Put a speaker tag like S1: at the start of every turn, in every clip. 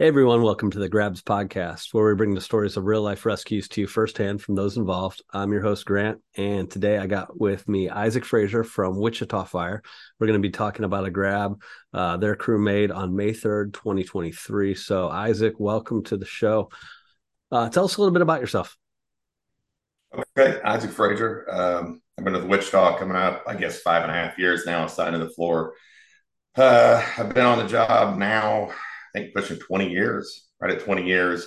S1: Hey everyone, welcome to the Grabs podcast, where we bring the stories of real life rescues to you firsthand from those involved. I'm your host, Grant, and today I got with me Isaac Frazier from Wichita Fire. We're going to be talking about a grab uh, their crew made on May 3rd, 2023. So, Isaac, welcome to the show. Uh, tell us a little bit about yourself.
S2: Okay, Isaac Frazier. Um, I've been with Wichita coming up, I guess, five and a half years now, signing the floor. Uh, I've been on the job now I think pushing 20 years, right at 20 years.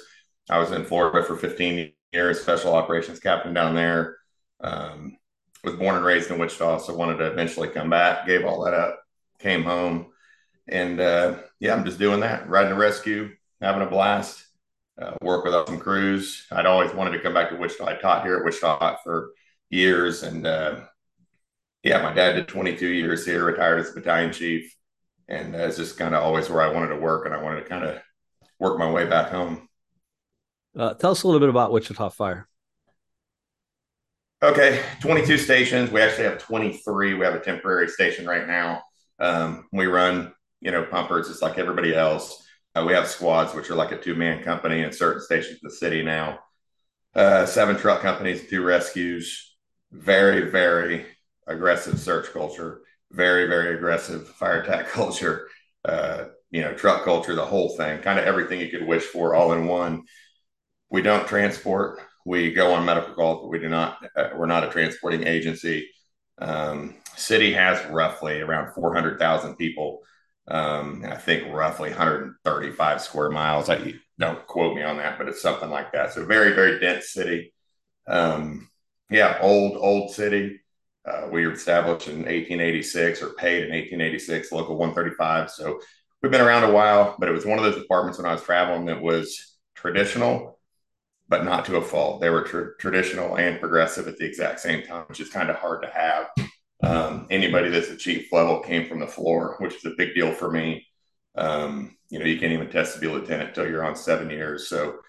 S2: I was in Florida for 15 years, special operations captain down there. Um, was born and raised in Wichita, so wanted to eventually come back. Gave all that up, came home, and uh, yeah, I'm just doing that, riding a rescue, having a blast. Uh, work with some crews. I'd always wanted to come back to Wichita. I taught here at Wichita for years, and uh, yeah, my dad did 22 years here, retired as battalion chief and it's just kind of always where I wanted to work, and I wanted to kind of work my way back home.
S1: Uh, tell us a little bit about Wichita Fire.
S2: Okay, 22 stations. We actually have 23. We have a temporary station right now. Um, we run, you know, pumpers just like everybody else. Uh, we have squads, which are like a two man company in certain stations of the city now. Uh, seven truck companies, two rescues. Very, very aggressive search culture very, very aggressive fire attack culture, uh, you know, truck culture, the whole thing, kind of everything you could wish for all in one. We don't transport. We go on medical calls, but we do not, uh, we're not a transporting agency. Um, city has roughly around 400,000 people. Um, I think roughly 135 square miles. I don't quote me on that, but it's something like that. So very, very dense city. Um, yeah, old, old city. Uh, we were established in 1886 or paid in 1886, local 135. So we've been around a while, but it was one of those departments when I was traveling that was traditional, but not to a fault. They were tr- traditional and progressive at the exact same time, which is kind of hard to have. Um, anybody that's a chief level came from the floor, which is a big deal for me. Um, you know, you can't even test to be a lieutenant until you're on seven years. So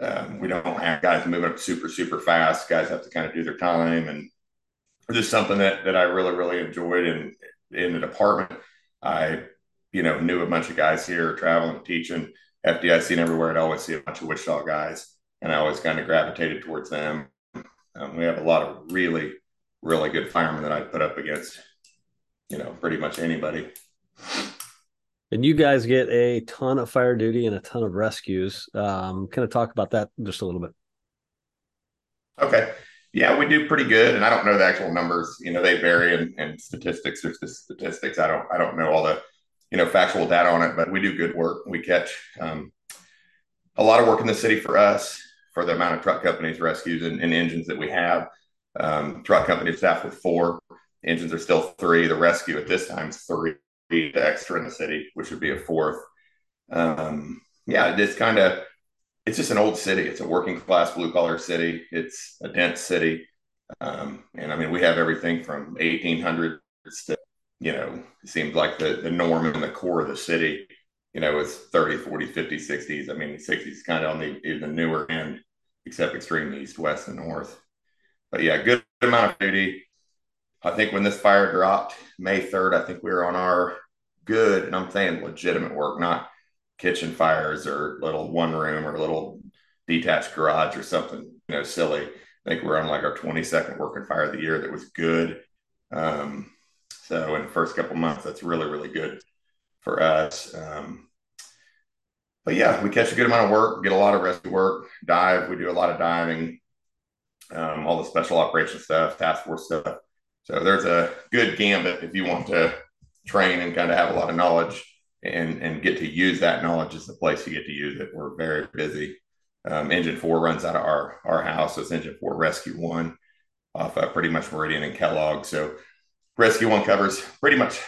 S2: um, we don't have guys moving up super, super fast. Guys have to kind of do their time and just something that that I really really enjoyed in in the department. I you know knew a bunch of guys here traveling, teaching, FDIC and everywhere. I'd always see a bunch of Wichita guys, and I always kind of gravitated towards them. Um, we have a lot of really really good firemen that I put up against, you know, pretty much anybody.
S1: And you guys get a ton of fire duty and a ton of rescues. Um, kind of talk about that just a little bit.
S2: Okay. Yeah, we do pretty good, and I don't know the actual numbers. You know, they vary, and, and statistics. There's the statistics. I don't. I don't know all the, you know, factual data on it, but we do good work. We catch um, a lot of work in the city for us for the amount of truck companies, rescues, and, and engines that we have. Um, truck company staffed with four engines are still three. The rescue at this time is three extra in the city, which would be a fourth. Um, yeah, it's kind of it's just an old city. It's a working class blue collar city. It's a dense city. Um, and I mean, we have everything from 1800s to, you know, it seems like the, the norm in the core of the city, you know, is 30, 40, 50, 60s. I mean, the 60s kind of on the, the newer end, except extreme east, west, and north. But yeah, good amount of duty. I think when this fire dropped May 3rd, I think we were on our good, and I'm saying legitimate work, not kitchen fires or little one room or little detached garage or something, you know, silly. I think we're on like our 22nd working fire of the year that was good. Um, so in the first couple months, that's really, really good for us. Um, but yeah, we catch a good amount of work, get a lot of rescue work, dive. We do a lot of diving, um, all the special operations stuff, task force stuff. So there's a good gambit if you want to train and kind of have a lot of knowledge and and get to use that knowledge is the place you get to use it. We're very busy. Um, engine four runs out of our our house. So it's engine four rescue one off uh, pretty much Meridian and Kellogg. So rescue one covers pretty much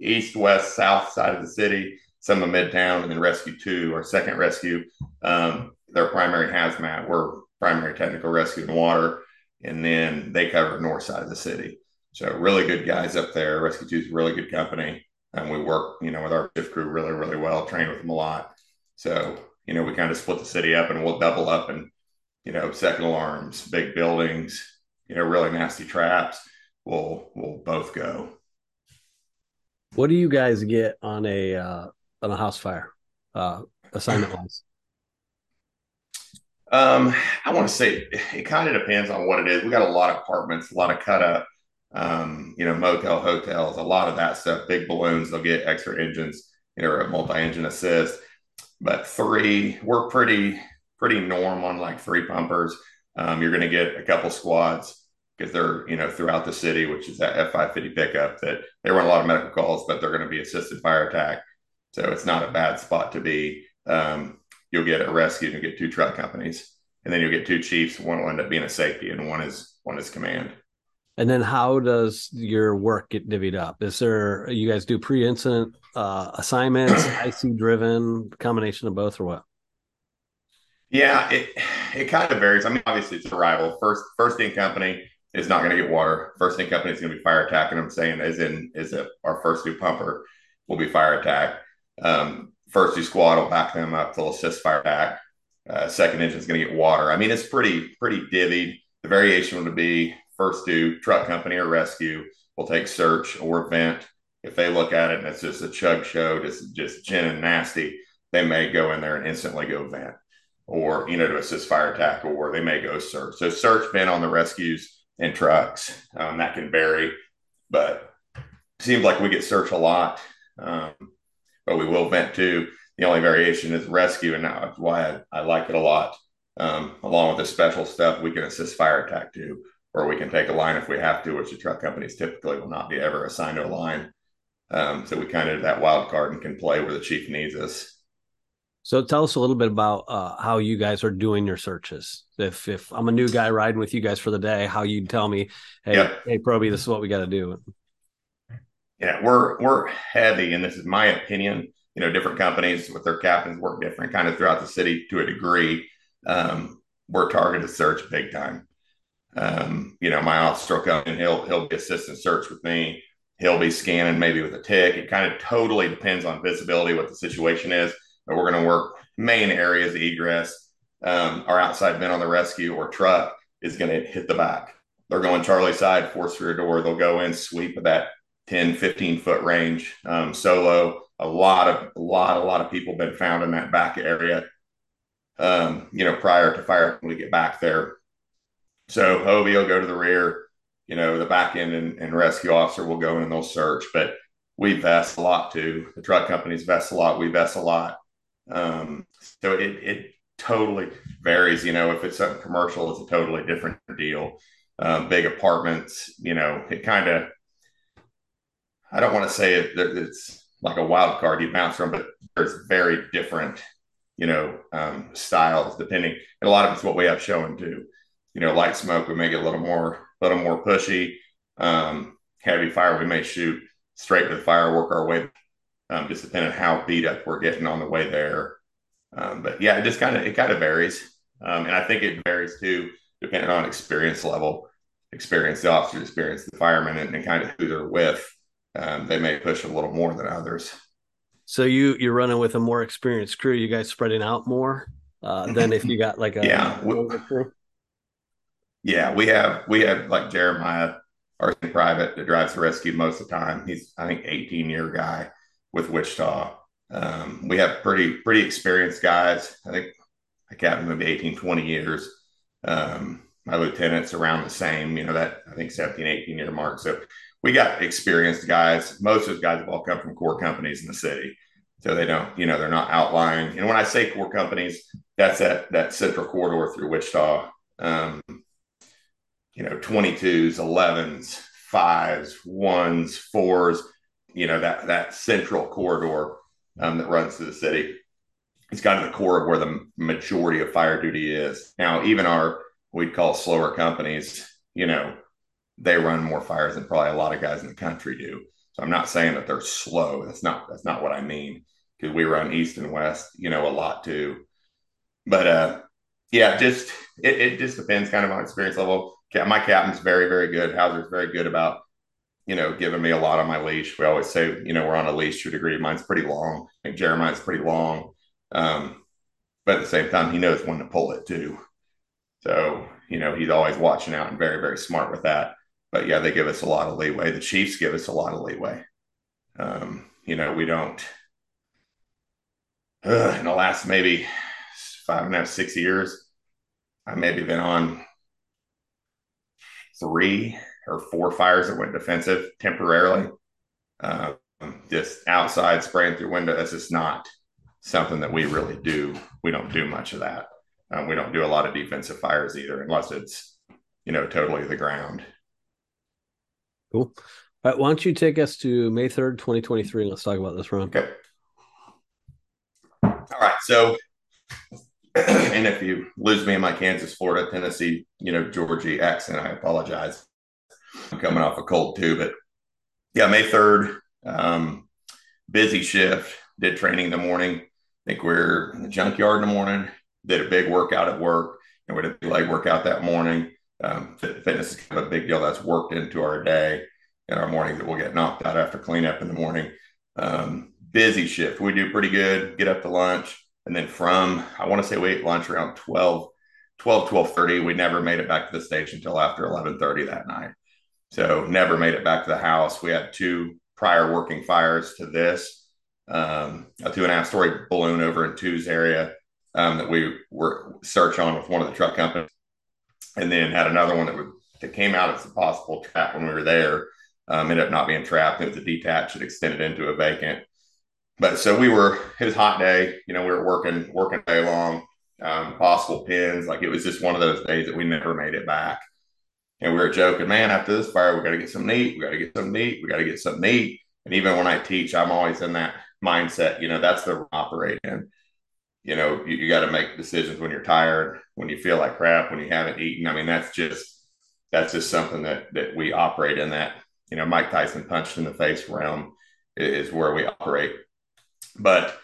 S2: east, west, south side of the city, some of Midtown, and then rescue two, our second rescue. Um, their primary hazmat. We're primary technical rescue and water, and then they cover north side of the city. So really good guys up there. Rescue two is a really good company and we work, you know, with our shift crew really, really well, train with them a lot. So, you know, we kind of split the city up and we'll double up and, you know, second alarms, big buildings, you know, really nasty traps. We'll, we'll both go.
S1: What do you guys get on a uh, on a house fire uh, assignment wise?
S2: Um, I want to say it kind of depends on what it is. We got a lot of apartments, a lot of cut up, um, you know, motel hotels, a lot of that stuff. Big balloons, they'll get extra engines, you know, a multi-engine assist. But three, we're pretty pretty norm on like three pumpers. Um, you're going to get a couple squads because they're you know throughout the city, which is that F550 pickup that they run a lot of medical calls, but they're going to be assisted fire attack. So it's not a bad spot to be. Um, you'll get a rescue and you'll get two truck companies, and then you'll get two chiefs. One will end up being a safety, and one is one is command.
S1: And then how does your work get divvied up? Is there you guys do pre-incident uh, assignments, IC driven, combination of both, or what?
S2: Yeah, it it kind of varies. I mean, obviously it's arrival. First first in company, is not going to get water. First thing company is going to be fire attack, and I'm saying as in is it our first new pumper will be fire attack. Um, first new squad will back them up. They'll assist fire attack. Uh, second engine is going to get water. I mean, it's pretty pretty divvied. The variation would be first do truck company or rescue will take search or vent. If they look at it and it's just a chug show, just just gin and nasty, they may go in there and instantly go vent, or you know to assist fire attack, or they may go search. So search vent on the rescues and trucks. Um, that can vary, but seems like we get search a lot, um, but we will vent too. The only variation is rescue, and that's why I, I like it a lot. Um, along with the special stuff, we can assist fire attack too, or we can take a line if we have to, which the truck companies typically will not be ever assigned to a line. Um, so we kind of that wild card and can play where the chief needs us.
S1: So tell us a little bit about uh, how you guys are doing your searches. If if I'm a new guy riding with you guys for the day, how you'd tell me, hey, yep. hey, Proby, this is what we got to do.
S2: Yeah, we're we're heavy, and this is my opinion. You know, different companies with their captains work different, kind of throughout the city to a degree. Um, we're targeted search big time. Um, you know, my officer will come and he'll he'll be assistant search with me. He'll be scanning maybe with a tick. It kind of totally depends on visibility, what the situation is but we're going to work main areas of egress. Um, our outside vent on the rescue or truck is going to hit the back. They're going Charlie side, force rear door. They'll go in, sweep that 10, 15 foot range. Um, solo, a lot of, a lot, a lot of people been found in that back area. Um, you know, prior to fire when we get back there. So OV will go to the rear, you know, the back end and, and rescue officer will go in and they'll search. But we vest a lot too. The truck companies vest a lot. We vest a lot. Um, so it, it totally varies. You know, if it's something commercial, it's a totally different deal. Um, big apartments, you know, it kind of, I don't want to say it, it's like a wild card you bounce from, but there's very different, you know, um, styles depending. And a lot of it's what we have showing too. You know, light smoke, we may get a little more, a little more pushy. Um, heavy fire, we may shoot straight the fire, work our way um, just depending on how beat up we're getting on the way there. Um, but yeah, it just kind of it kind of varies, um, and I think it varies too depending on experience level, experience the officer, experience the fireman, and, and kind of who they're with. Um, they may push a little more than others.
S1: So you you're running with a more experienced crew. You guys spreading out more uh, than if you got like a
S2: yeah. We, crew. Yeah, we have we have like Jeremiah, our private that drives the rescue most of the time. He's I think 18 year guy with Wichita. Um, we have pretty pretty experienced guys. I think I captain maybe 18, 20 years. Um, my lieutenant's around the same, you know, that I think 17, 18 year mark. So we got experienced guys. Most of those guys have all come from core companies in the city. So they don't, you know, they're not outlying. And when I say core companies, that's that that central corridor through Wichita. Um, you know, 22s, 11s, fives, ones, fours you know that that central corridor um, that runs through the city. It's kind of the core of where the majority of fire duty is. Now, even our we'd call slower companies, you know, they run more fires than probably a lot of guys in the country do. So I'm not saying that they're slow. That's not that's not what I mean because we run east and west, you know, a lot too. But uh, yeah, just it, it just depends kind of on experience level. My captain's very very good. Hauser's very good about you know, giving me a lot on my leash. We always say, you know, we're on a leash to a degree. Mine's pretty long. Think Jeremiah's pretty long. Um, but at the same time, he knows when to pull it too. So, you know, he's always watching out and very, very smart with that. But yeah, they give us a lot of leeway. The Chiefs give us a lot of leeway. Um, you know, we don't. Uh, in the last maybe five and a half, six years, I maybe been on three or four fires that went defensive temporarily. Um, just outside spraying through window. That's just not something that we really do. We don't do much of that. Um, we don't do a lot of defensive fires either, unless it's you know totally the ground.
S1: Cool. All right, why don't you take us to May 3rd, 2023, and let's talk about this run.
S2: Okay. All right. So, and if you lose me in my Kansas, Florida, Tennessee, you know, Georgia accent, I apologize. I'm coming off a cold too, but yeah, May 3rd, um, busy shift, did training in the morning. I think we're in the junkyard in the morning, did a big workout at work, and we did a leg workout that morning. Um, fitness is kind of a big deal that's worked into our day in our morning that we'll get knocked out after cleanup in the morning. Um, busy shift. We do pretty good, get up to lunch. And then from, I want to say we ate lunch around 12, 12, 1230. We never made it back to the station until after 1130 that night. So never made it back to the house. We had two prior working fires to this, um, a two and a half story balloon over in Two's area um, that we were search on with one of the truck companies, and then had another one that would that came out as a possible trap when we were there. Um, ended up not being trapped. It was a detached that extended into a vacant. But so we were. It was hot day. You know, we were working working day long. Um, possible pins. Like it was just one of those days that we never made it back. And we were joking, man, after this fire, we got to get some neat. We got to get some neat. We got to get some neat. And even when I teach, I'm always in that mindset. You know, that's the operate in. You know, you, you got to make decisions when you're tired, when you feel like crap, when you haven't eaten. I mean, that's just that's just something that that we operate in. That you know, Mike Tyson punched in the face realm is where we operate. But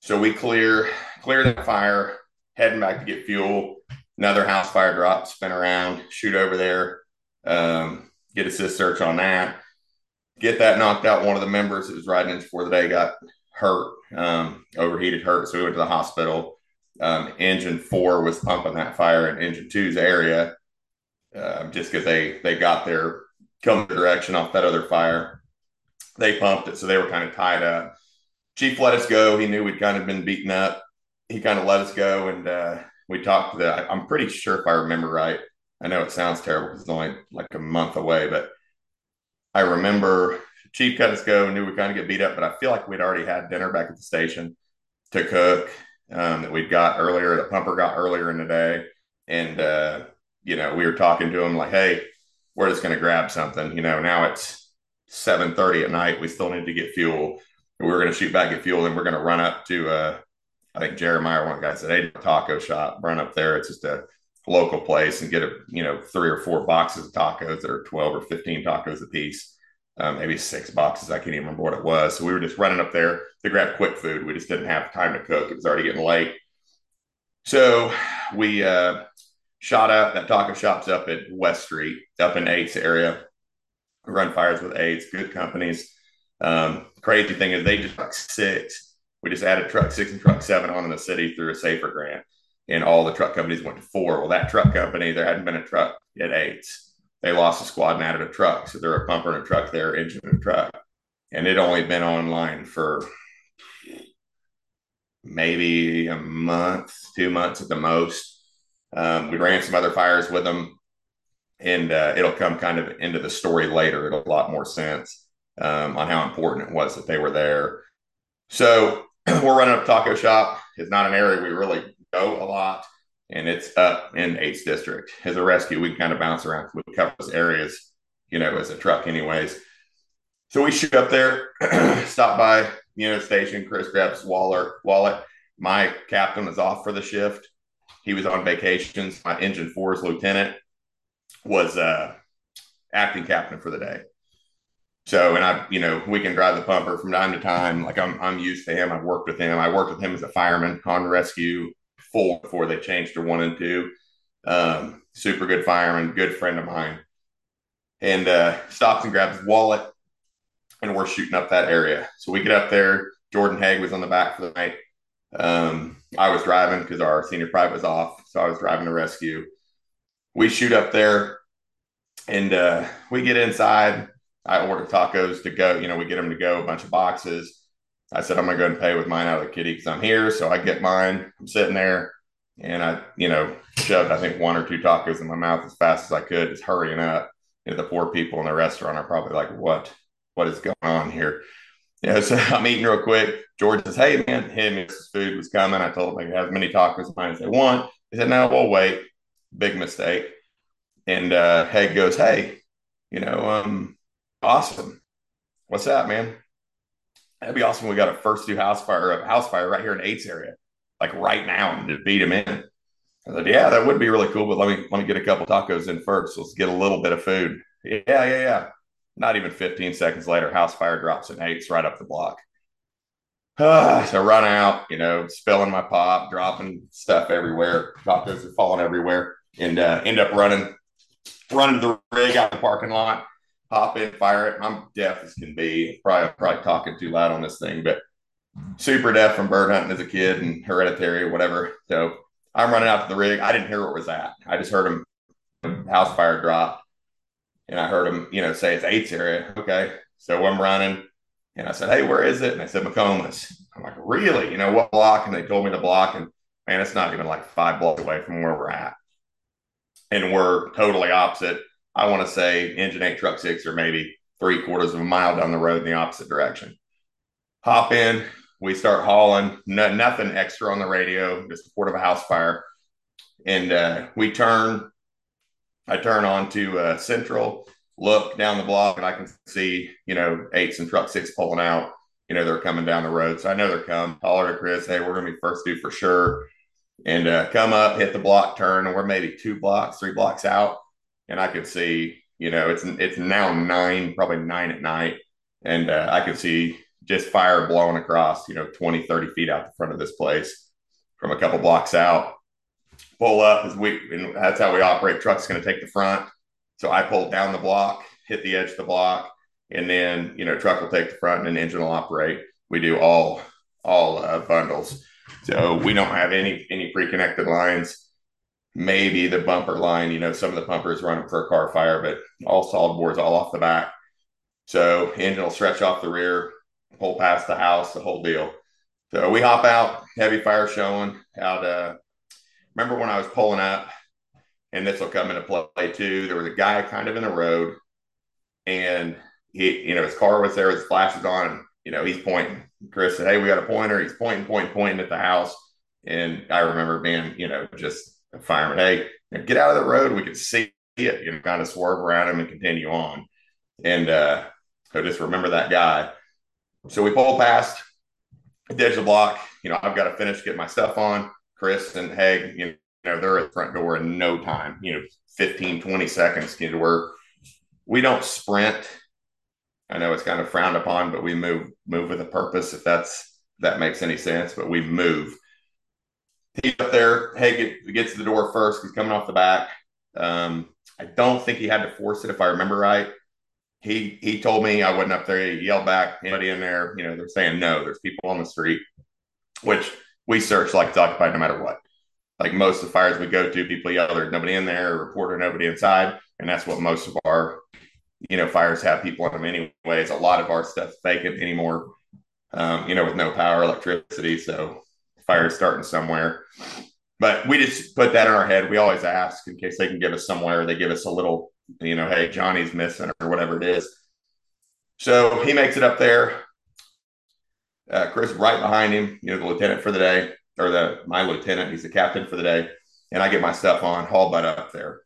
S2: so we clear clear that fire, heading back to get fuel another house fire drop, spin around, shoot over there, um, get assist search on that, get that knocked out. One of the members that was riding in for the day got hurt, um, overheated, hurt. So we went to the hospital. Um, engine four was pumping that fire in engine two's area, uh, just because they they got their come direction off that other fire. They pumped it, so they were kind of tied up. Chief let us go. He knew we'd kind of been beaten up. He kind of let us go, and uh, we talked to the, I'm pretty sure if I remember right, I know it sounds terrible because it's only like a month away, but I remember Chief cut us go, knew we kind of get beat up, but I feel like we'd already had dinner back at the station to cook um, that we'd got earlier, the pumper got earlier in the day. And, uh, you know, we were talking to him like, hey, we're just going to grab something. You know, now it's 7.30 at night. We still need to get fuel. We are going to shoot back at fuel and we're going to run up to uh, I think Jeremiah, one guy said, "Hey, taco shop, run up there. It's just a local place and get a you know three or four boxes of tacos that are twelve or fifteen tacos a piece, um, maybe six boxes. I can't even remember what it was. So we were just running up there to grab quick food. We just didn't have time to cook. It was already getting late. So we uh, shot up. That taco shop's up at West Street, up in Eights area. We run fires with Eights, good companies. Um, crazy thing is they just like six we just added truck six and truck seven on in the city through a safer grant. And all the truck companies went to four. Well, that truck company, there hadn't been a truck at eight. They lost a squad and added a truck. So they're a pumper and a truck there, engine and a truck. And it only been online for maybe a month, two months at the most. Um, we ran some other fires with them, and uh, it'll come kind of into the story later. It'll a lot more sense um, on how important it was that they were there. So we're running a taco shop. It's not an area we really go a lot, and it's up in Eighth District. As a rescue, we kind of bounce around. We cover those areas, you know, as a truck, anyways. So we shoot up there, stop by Union Station. Chris grabs Waller wallet. My captain was off for the shift. He was on vacations. My engine four's lieutenant was uh, acting captain for the day. So, and I, you know, we can drive the pumper from time to time. Like I'm, I'm used to him. I've worked with him. I worked with him as a fireman on rescue four before they changed to one and two. Um, super good fireman, good friend of mine. And uh, stops and grabs his wallet, and we're shooting up that area. So we get up there. Jordan Haig was on the back for the night. Um, I was driving because our senior private was off, so I was driving the rescue. We shoot up there, and uh, we get inside I order tacos to go. You know, we get them to go, a bunch of boxes. I said, I'm going to go and pay with mine out of the kitty because I'm here. So I get mine. I'm sitting there and I, you know, shoved, I think, one or two tacos in my mouth as fast as I could, just hurrying up. You know, the poor people in the restaurant are probably like, what, what is going on here? Yeah, so I'm eating real quick. George says, Hey, man, him, his food was coming. I told him they could have as many tacos of mine as they want. He said, No, we'll wait. Big mistake. And uh, Haig goes, Hey, you know, um, awesome. What's that, man? That'd be awesome. We got a first do house fire, a house fire right here in Eights area, like right now, and to beat him in. I said, yeah, that would be really cool, but let me let me get a couple tacos in first. Let's get a little bit of food. Yeah, yeah, yeah. Not even 15 seconds later, house fire drops in Eights right up the block. So run out, you know, spilling my pop, dropping stuff everywhere. Tacos are falling everywhere, and uh, end up running, running the rig out the parking lot hop in, fire it. I'm deaf as can be. Probably probably talking too loud on this thing, but super deaf from bird hunting as a kid and hereditary, whatever. So I'm running out to the rig. I didn't hear what was at. I just heard him house fire drop. And I heard him, you know, say it's Eights area. Okay. So I'm running. And I said, Hey, where is it? And I said McComas. I'm like, really? You know, what block? And they told me the block. And man, it's not even like five blocks away from where we're at. And we're totally opposite I want to say engine eight, truck six, or maybe three quarters of a mile down the road in the opposite direction. Hop in, we start hauling, no, nothing extra on the radio, just report of a house fire. And uh, we turn, I turn on to uh, Central, look down the block, and I can see, you know, eights and truck six pulling out. You know, they're coming down the road. So I know they're coming. Holler to Chris, hey, we're going to be first due for sure. And uh, come up, hit the block, turn, and we're maybe two blocks, three blocks out and I could see, you know, it's it's now nine, probably nine at night, and uh, I could see just fire blowing across, you know, 20, 30 feet out the front of this place from a couple blocks out. Pull up as we, and that's how we operate. Truck's going to take the front. So I pull down the block, hit the edge of the block, and then, you know, truck will take the front and an engine will operate. We do all, all uh, bundles. So we don't have any, any pre-connected lines maybe the bumper line, you know, some of the bumpers run for a car fire, but all solid boards all off the back. So engine will stretch off the rear, pull past the house, the whole deal. So we hop out, heavy fire showing out. Uh, remember when I was pulling up, and this will come into play too. There was a guy kind of in the road, and he, you know, his car was there, his flashes on, and you know, he's pointing. Chris said, "Hey, we got a pointer." He's pointing, pointing, pointing at the house, and I remember being, you know, just fireman, hey, get out of the road. We can see it, you know, kind of swerve around him and continue on. And uh, so just remember that guy. So we pull past, ditch the block. You know, I've got to finish, get my stuff on. Chris and Haig, you know, they're at the front door in no time, you know, 15, 20 seconds to work. We don't sprint. I know it's kind of frowned upon, but we move move with a purpose. If that's if that makes any sense, but we move he's up there. Hey, get, gets to the door first. He's coming off the back. Um, I don't think he had to force it, if I remember right. He he told me I wasn't up there. He yelled back, anybody in there? You know, they're saying no. There's people on the street, which we search like it's occupied no matter what. Like most of the fires we go to, people yell there's nobody in there, reporter nobody inside, and that's what most of our you know fires have people in them anyways. A lot of our stuff vacant anymore. Um, you know, with no power, electricity, so fire is starting somewhere. But we just put that in our head. We always ask in case they can give us somewhere. They give us a little, you know, hey, Johnny's missing or whatever it is. So he makes it up there. Uh, Chris right behind him, you know, the lieutenant for the day, or the my lieutenant, he's the captain for the day. And I get my stuff on, haul butt up there.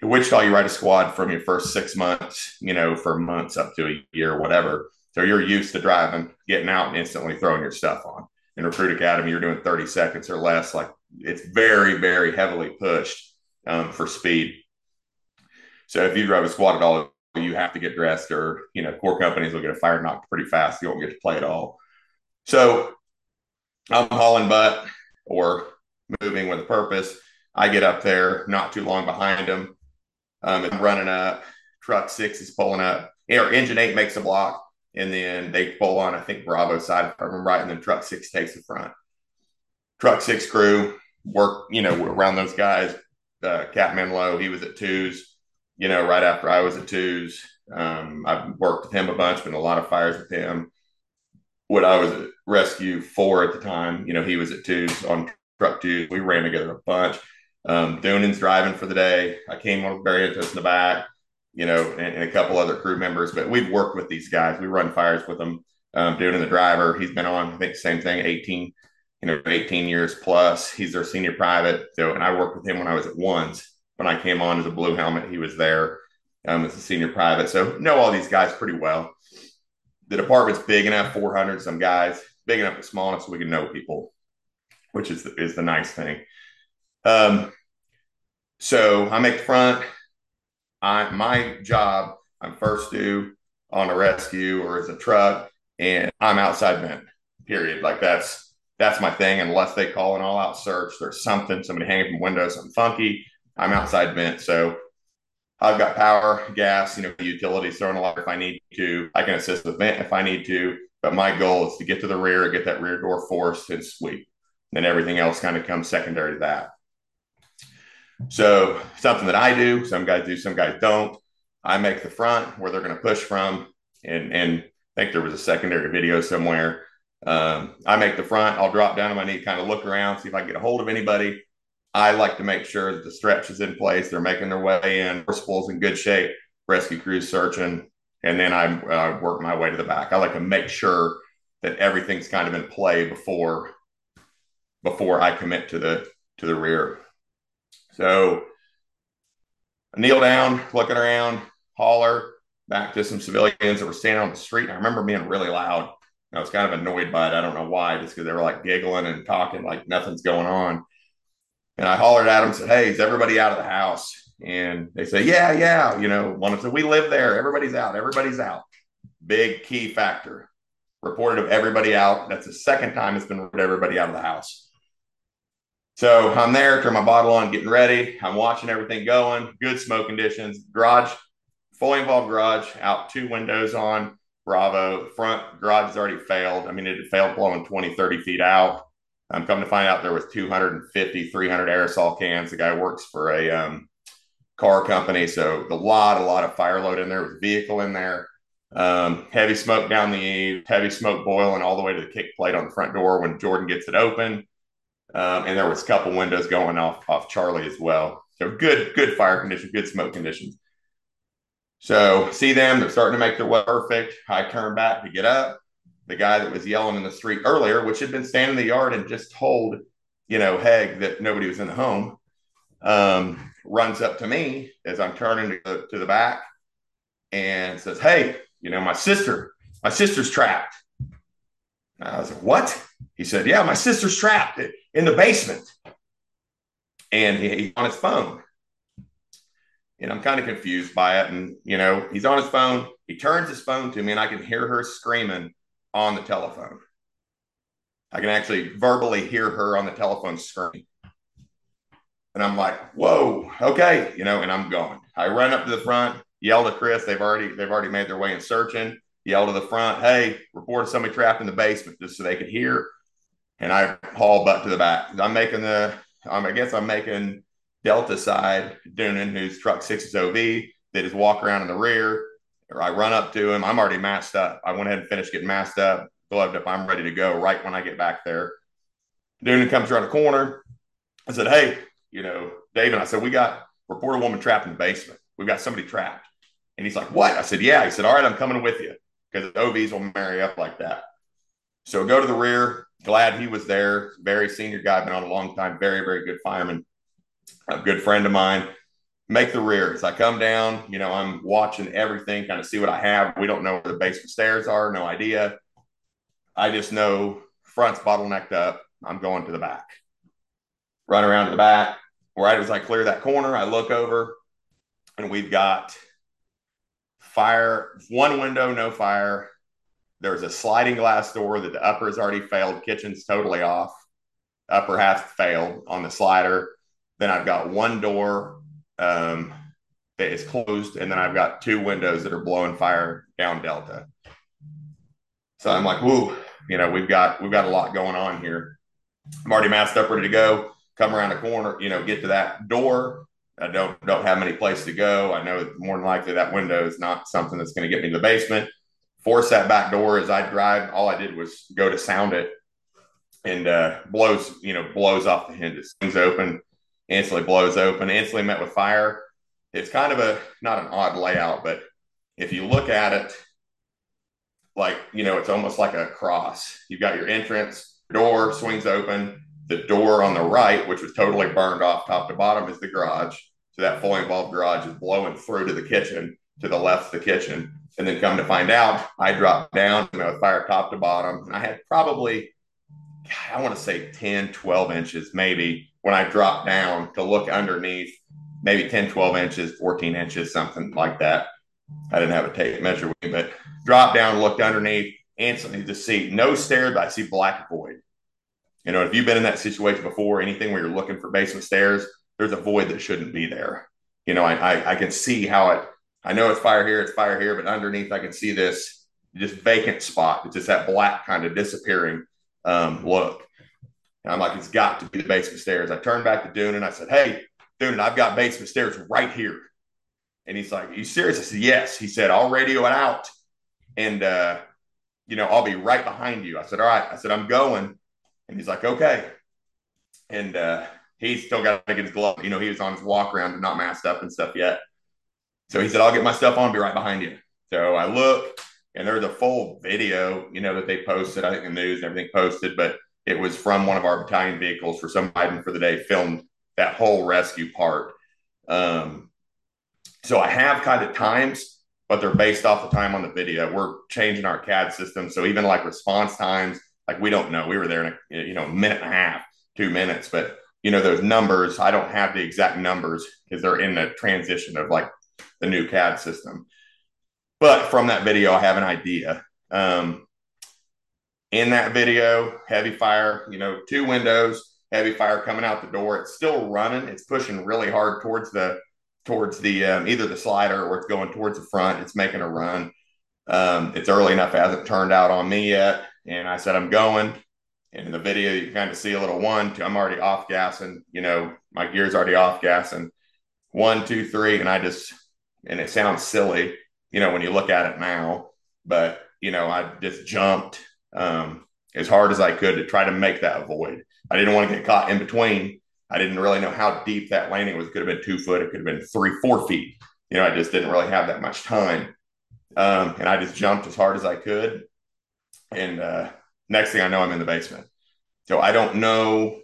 S2: In Wichita, you ride a squad from your first six months, you know, for months up to a year, whatever. So you're used to driving, getting out, and instantly throwing your stuff on in recruit academy you're doing 30 seconds or less like it's very very heavily pushed um, for speed. So if you drive a squad at all you have to get dressed or you know core companies will get a fire knocked pretty fast you won't get to play at all. So i'm hauling butt or moving with a purpose. I get up there not too long behind them um, i'm running up truck six is pulling up. Or engine eight makes a block and then they pull on, I think, Bravo side, if I remember right, and then truck six takes the front. Truck six crew work, you know, around those guys. Uh, Menlo, he was at twos, you know, right after I was at twos. Um, I've worked with him a bunch, been a lot of fires with him. What I was at rescue four at the time, you know, he was at twos on truck two. We ran together a bunch. Um, Doonan's driving for the day. I came on with Barrientos in the back, you know, and, and, a couple other crew members, but we've worked with these guys. We run fires with them. Um, Doonan, the driver, he's been on, I think, same thing, 18, you know, 18 years plus. He's their senior private. So, and I worked with him when I was at ones. When I came on as a blue helmet, he was there um, as a senior private. So, know all these guys pretty well. The department's big enough, 400 some guys, big enough but small enough so we can know people, which is the, is the nice thing. Um, so I make the front. I my job. I'm first due on a rescue or as a truck, and I'm outside vent. Period. Like that's that's my thing. Unless they call an all out search, there's something somebody hanging from windows, something funky. I'm outside vent. So I've got power, gas, you know, utilities thrown a lot if I need to. I can assist with vent if I need to. But my goal is to get to the rear, get that rear door forced and sweep. Then everything else kind of comes secondary to that. So something that I do, some guys do, some guys don't. I make the front where they're going to push from, and and I think there was a secondary video somewhere. Um, I make the front. I'll drop down on my knee, kind of look around, see if I can get a hold of anybody. I like to make sure that the stretch is in place. They're making their way in. Forcible's in good shape. Rescue crews searching, and then I uh, work my way to the back. I like to make sure that everything's kind of in play before before I commit to the to the rear. So I kneel down, looking around, holler back to some civilians that were standing on the street. I remember being really loud. I was kind of annoyed by it. I don't know why, just because they were like giggling and talking like nothing's going on. And I hollered at them, said, Hey, is everybody out of the house? And they say, Yeah, yeah. You know, one of them We live there. Everybody's out. Everybody's out. Big key factor. Reported of everybody out. That's the second time it's been reported everybody out of the house. So I'm there, turn my bottle on, getting ready. I'm watching everything going. Good smoke conditions. Garage, fully involved garage, out two windows on. Bravo. Front garage has already failed. I mean, it had failed blowing 20, 30 feet out. I'm coming to find out there was 250, 300 aerosol cans. The guy works for a um, car company. So a lot, a lot of fire load in there with vehicle in there. Um, heavy smoke down the eave, heavy smoke boiling all the way to the kick plate on the front door when Jordan gets it open. Um, and there was a couple windows going off off Charlie as well. So good, good fire conditions, good smoke conditions. So see them, they're starting to make their way perfect. I turn back to get up. The guy that was yelling in the street earlier, which had been standing in the yard and just told, you know, Haig that nobody was in the home, um, runs up to me as I'm turning to the, to the back and says, Hey, you know, my sister, my sister's trapped. I was like, What? He said, Yeah, my sister's trapped in the basement. And he, he's on his phone. And I'm kind of confused by it. And, you know, he's on his phone. He turns his phone to me, and I can hear her screaming on the telephone. I can actually verbally hear her on the telephone screaming. And I'm like, whoa, okay, you know, and I'm going. I run up to the front, yell to Chris. They've already they've already made their way in searching. Yell to the front, hey, reported somebody trapped in the basement, just so they could hear and I haul butt to the back. I'm making the, um, I guess I'm making Delta side, Doonan, who's truck six is OV. They just walk around in the rear, I run up to him. I'm already masked up. I went ahead and finished getting masked up, gloved up. I'm ready to go right when I get back there. Doonan comes around the corner. I said, Hey, you know, David, I said, We got report a woman trapped in the basement. We've got somebody trapped. And he's like, What? I said, Yeah. He said, All right, I'm coming with you because OVs will marry up like that. So go to the rear, glad he was there. Very senior guy, been on a long time. Very, very good fireman. A good friend of mine. Make the rear. As I come down, you know, I'm watching everything, kind of see what I have. We don't know where the basement stairs are, no idea. I just know front's bottlenecked up. I'm going to the back. Run around to the back. Right as I clear that corner, I look over and we've got fire, one window, no fire, there's a sliding glass door that the upper has already failed. Kitchen's totally off. Upper half failed on the slider. Then I've got one door um, that is closed, and then I've got two windows that are blowing fire down Delta. So I'm like, whoo, you know, we've got we've got a lot going on here. I'm already masked up, ready to go. Come around the corner, you know, get to that door. I don't don't have many places to go. I know more than likely that window is not something that's going to get me to the basement. Force that back door as I drive. All I did was go to sound it, and uh, blows you know blows off the hinges. Things open, instantly blows open. Instantly met with fire. It's kind of a not an odd layout, but if you look at it, like you know, it's almost like a cross. You've got your entrance door swings open the door on the right, which was totally burned off top to bottom, is the garage. So that fully involved garage is blowing through to the kitchen. To the left, the kitchen. And then come to find out, I dropped down and I was fire top to bottom. And I had probably, I want to say 10, 12 inches maybe when I dropped down to look underneath, maybe 10, 12 inches, 14 inches, something like that. I didn't have a tape measure with me, but dropped down, looked underneath, instantly to see no stairs, but I see black void. You know, if you've been in that situation before, anything where you're looking for basement stairs, there's a void that shouldn't be there. You know, I, I, I can see how it, I know it's fire here, it's fire here, but underneath I can see this just vacant spot. It's just that black kind of disappearing um, look. And I'm like, it's got to be the basement stairs. I turned back to Dune and I said, Hey, Dune, I've got basement stairs right here. And he's like, Are you serious? I said, Yes. He said, I'll radio it out and, uh, you know, I'll be right behind you. I said, All right. I said, I'm going. And he's like, okay. And uh, he's still got to get his glove. You know, he was on his walk around not masked up and stuff yet. So he said, I'll get my stuff on, be right behind you. So I look, and there's a full video, you know, that they posted. I think the news and everything posted, but it was from one of our battalion vehicles for some item for the day, filmed that whole rescue part. Um, so I have kind of times, but they're based off the time on the video. We're changing our CAD system. So even like response times, like we don't know. We were there in a you know minute and a half, two minutes, but you know those numbers. I don't have the exact numbers because they're in the transition of like the new CAD system. But from that video, I have an idea. Um, in that video, heavy fire, you know, two windows, heavy fire coming out the door. It's still running. It's pushing really hard towards the towards the um, either the slider or it's going towards the front. It's making a run. Um, it's early enough; it hasn't turned out on me yet. And I said, I'm going. And in the video, you kind of see a little one, two, I'm already off gassing, you know, my gear's already off gassing. One, two, three. And I just, and it sounds silly, you know, when you look at it now, but, you know, I just jumped um, as hard as I could to try to make that void. I didn't want to get caught in between. I didn't really know how deep that landing was. It could have been two foot, it could have been three, four feet. You know, I just didn't really have that much time. Um, and I just jumped as hard as I could and uh, next thing I know, I'm in the basement. So I don't know.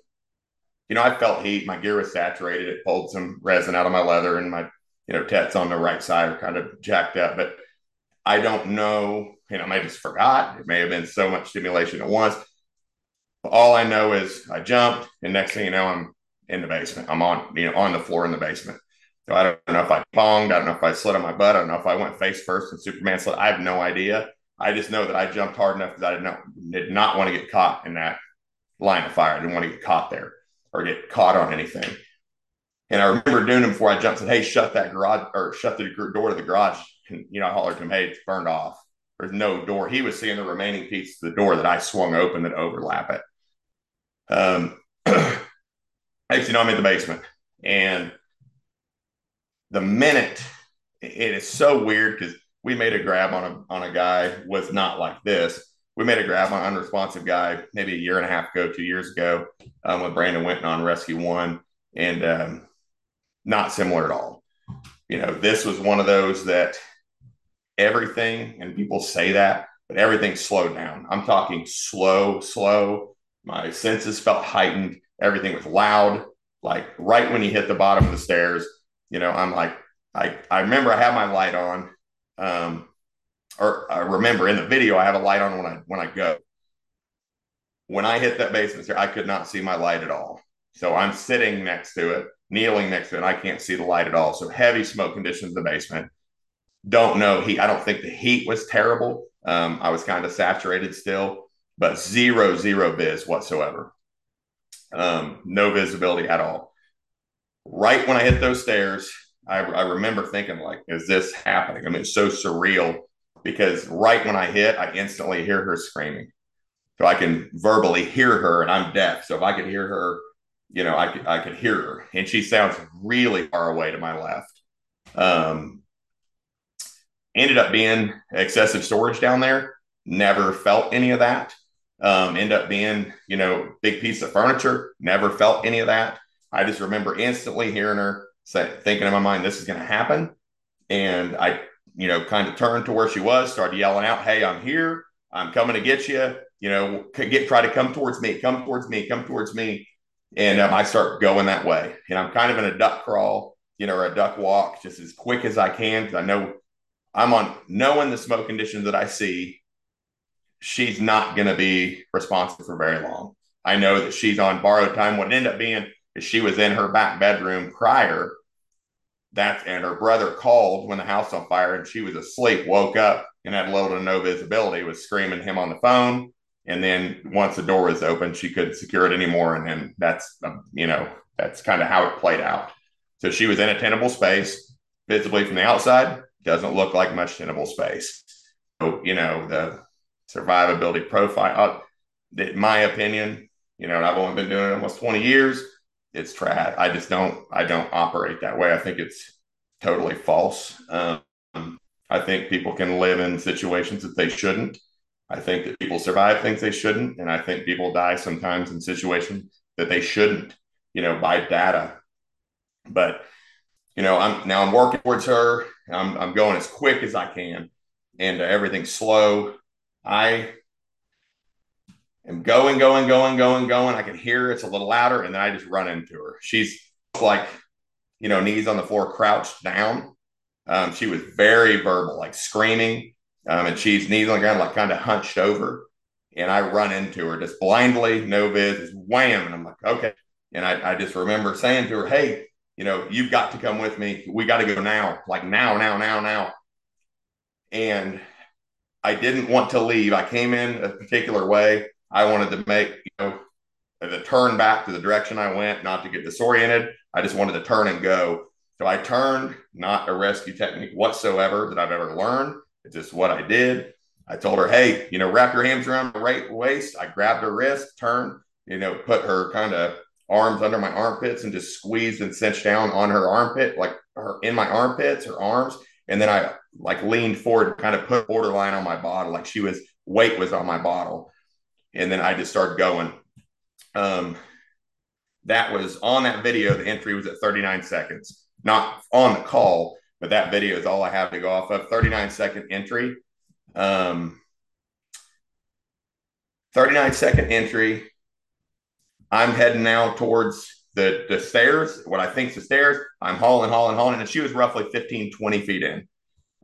S2: You know, I felt heat. My gear was saturated. It pulled some resin out of my leather, and my you know tets on the right side are kind of jacked up. But I don't know. You know, I just forgot. It may have been so much stimulation at once. But All I know is I jumped, and next thing you know, I'm in the basement. I'm on you know on the floor in the basement. So I don't know if I ponged. I don't know if I slid on my butt. I don't know if I went face first and Superman slid. I have no idea. I just know that I jumped hard enough because I did not did not want to get caught in that line of fire. I didn't want to get caught there or get caught on anything. And I remember doing it before I jumped. And said, "Hey, shut that garage or shut the door to the garage." And you know, I hollered to him, "Hey, it's burned off. There's no door." He was seeing the remaining piece of the door that I swung open that overlap it. Um, you know, I'm in the basement, and the minute it is so weird because we made a grab on a on a guy was not like this. We made a grab on an unresponsive guy maybe a year and a half ago, two years ago, um, with Brandon went on Rescue One, and um, not similar at all. You know, this was one of those that everything, and people say that, but everything slowed down. I'm talking slow, slow. My senses felt heightened. Everything was loud. Like right when he hit the bottom of the stairs, you know, I'm like, I, I remember I had my light on um, or I remember in the video, I have a light on when I when I go. When I hit that basement stair, I could not see my light at all. So I'm sitting next to it, kneeling next to it, and I can't see the light at all. So heavy smoke conditions in the basement. Don't know heat. I don't think the heat was terrible. Um, I was kind of saturated still, but zero, zero vis whatsoever. Um, no visibility at all. Right when I hit those stairs, I, I remember thinking like, is this happening? I mean, it's so surreal because right when I hit, I instantly hear her screaming. So I can verbally hear her and I'm deaf. So if I could hear her you know, I could I could hear her, and she sounds really far away to my left. Um, ended up being excessive storage down there. Never felt any of that. Um, end up being, you know, big piece of furniture. Never felt any of that. I just remember instantly hearing her say, thinking in my mind, this is going to happen. And I, you know, kind of turned to where she was, started yelling out, Hey, I'm here. I'm coming to get you. You know, get, try to come towards me, come towards me, come towards me. And um, I start going that way. And I'm kind of in a duck crawl, you know, or a duck walk just as quick as I can. Cause I know I'm on knowing the smoke conditions that I see, she's not going to be responsive for very long. I know that she's on borrowed time. What ended up being is she was in her back bedroom prior. That's and her brother called when the house on fire and she was asleep, woke up and had little to no visibility, was screaming him on the phone. And then once the door was open, she couldn't secure it anymore. And then that's, um, you know, that's kind of how it played out. So she was in a tenable space visibly from the outside, doesn't look like much tenable space. So, you know, the survivability profile, uh, in my opinion, you know, and I've only been doing it almost 20 years. It's trash. I just don't, I don't operate that way. I think it's totally false. Um, I think people can live in situations that they shouldn't. I think that people survive things they shouldn't. And I think people die sometimes in situations that they shouldn't, you know, by data. But, you know, I'm now I'm working towards her. I'm, I'm going as quick as I can and uh, everything's slow. I am going, going, going, going, going. I can hear it's a little louder, and then I just run into her. She's like, you know, knees on the floor, crouched down. Um, she was very verbal, like screaming, um, and she's knees on the ground, like kind of hunched over. And I run into her just blindly, no viz, just wham. And I'm like, okay. And I, I just remember saying to her, hey, you know, you've got to come with me. We got to go now, like now, now, now, now. And I didn't want to leave. I came in a particular way. I wanted to make, you know, the turn back to the direction I went, not to get disoriented. I just wanted to turn and go. So I turned, not a rescue technique whatsoever that I've ever learned. It's just what I did. I told her, hey, you know, wrap your hands around my right waist. I grabbed her wrist, turned, you know, put her kind of arms under my armpits and just squeezed and cinched down on her armpit, like her in my armpits, her arms. And then I like leaned forward, kind of put borderline on my bottle, like she was weight was on my bottle. And then I just started going. Um, that was on that video. The entry was at 39 seconds, not on the call, but that video is all I have to go off of. 39 second entry. Um, 39 second entry. I'm heading now towards the, the stairs, what I think is the stairs. I'm hauling, hauling, hauling. And she was roughly 15, 20 feet in,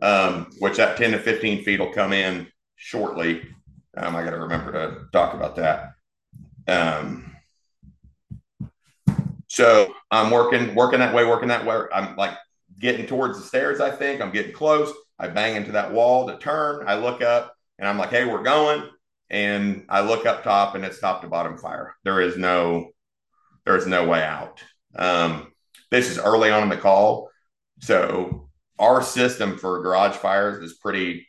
S2: um, which that 10 to 15 feet will come in shortly. Um, I got to remember to talk about that. Um, so I'm working, working that way, working that way. I'm like getting towards the stairs. I think I'm getting close. I bang into that wall to turn. I look up and I'm like, hey, we're going. And I look up top and it's top to bottom fire. There is no, there's no way out. Um, this is early on in the call. So our system for garage fires is pretty,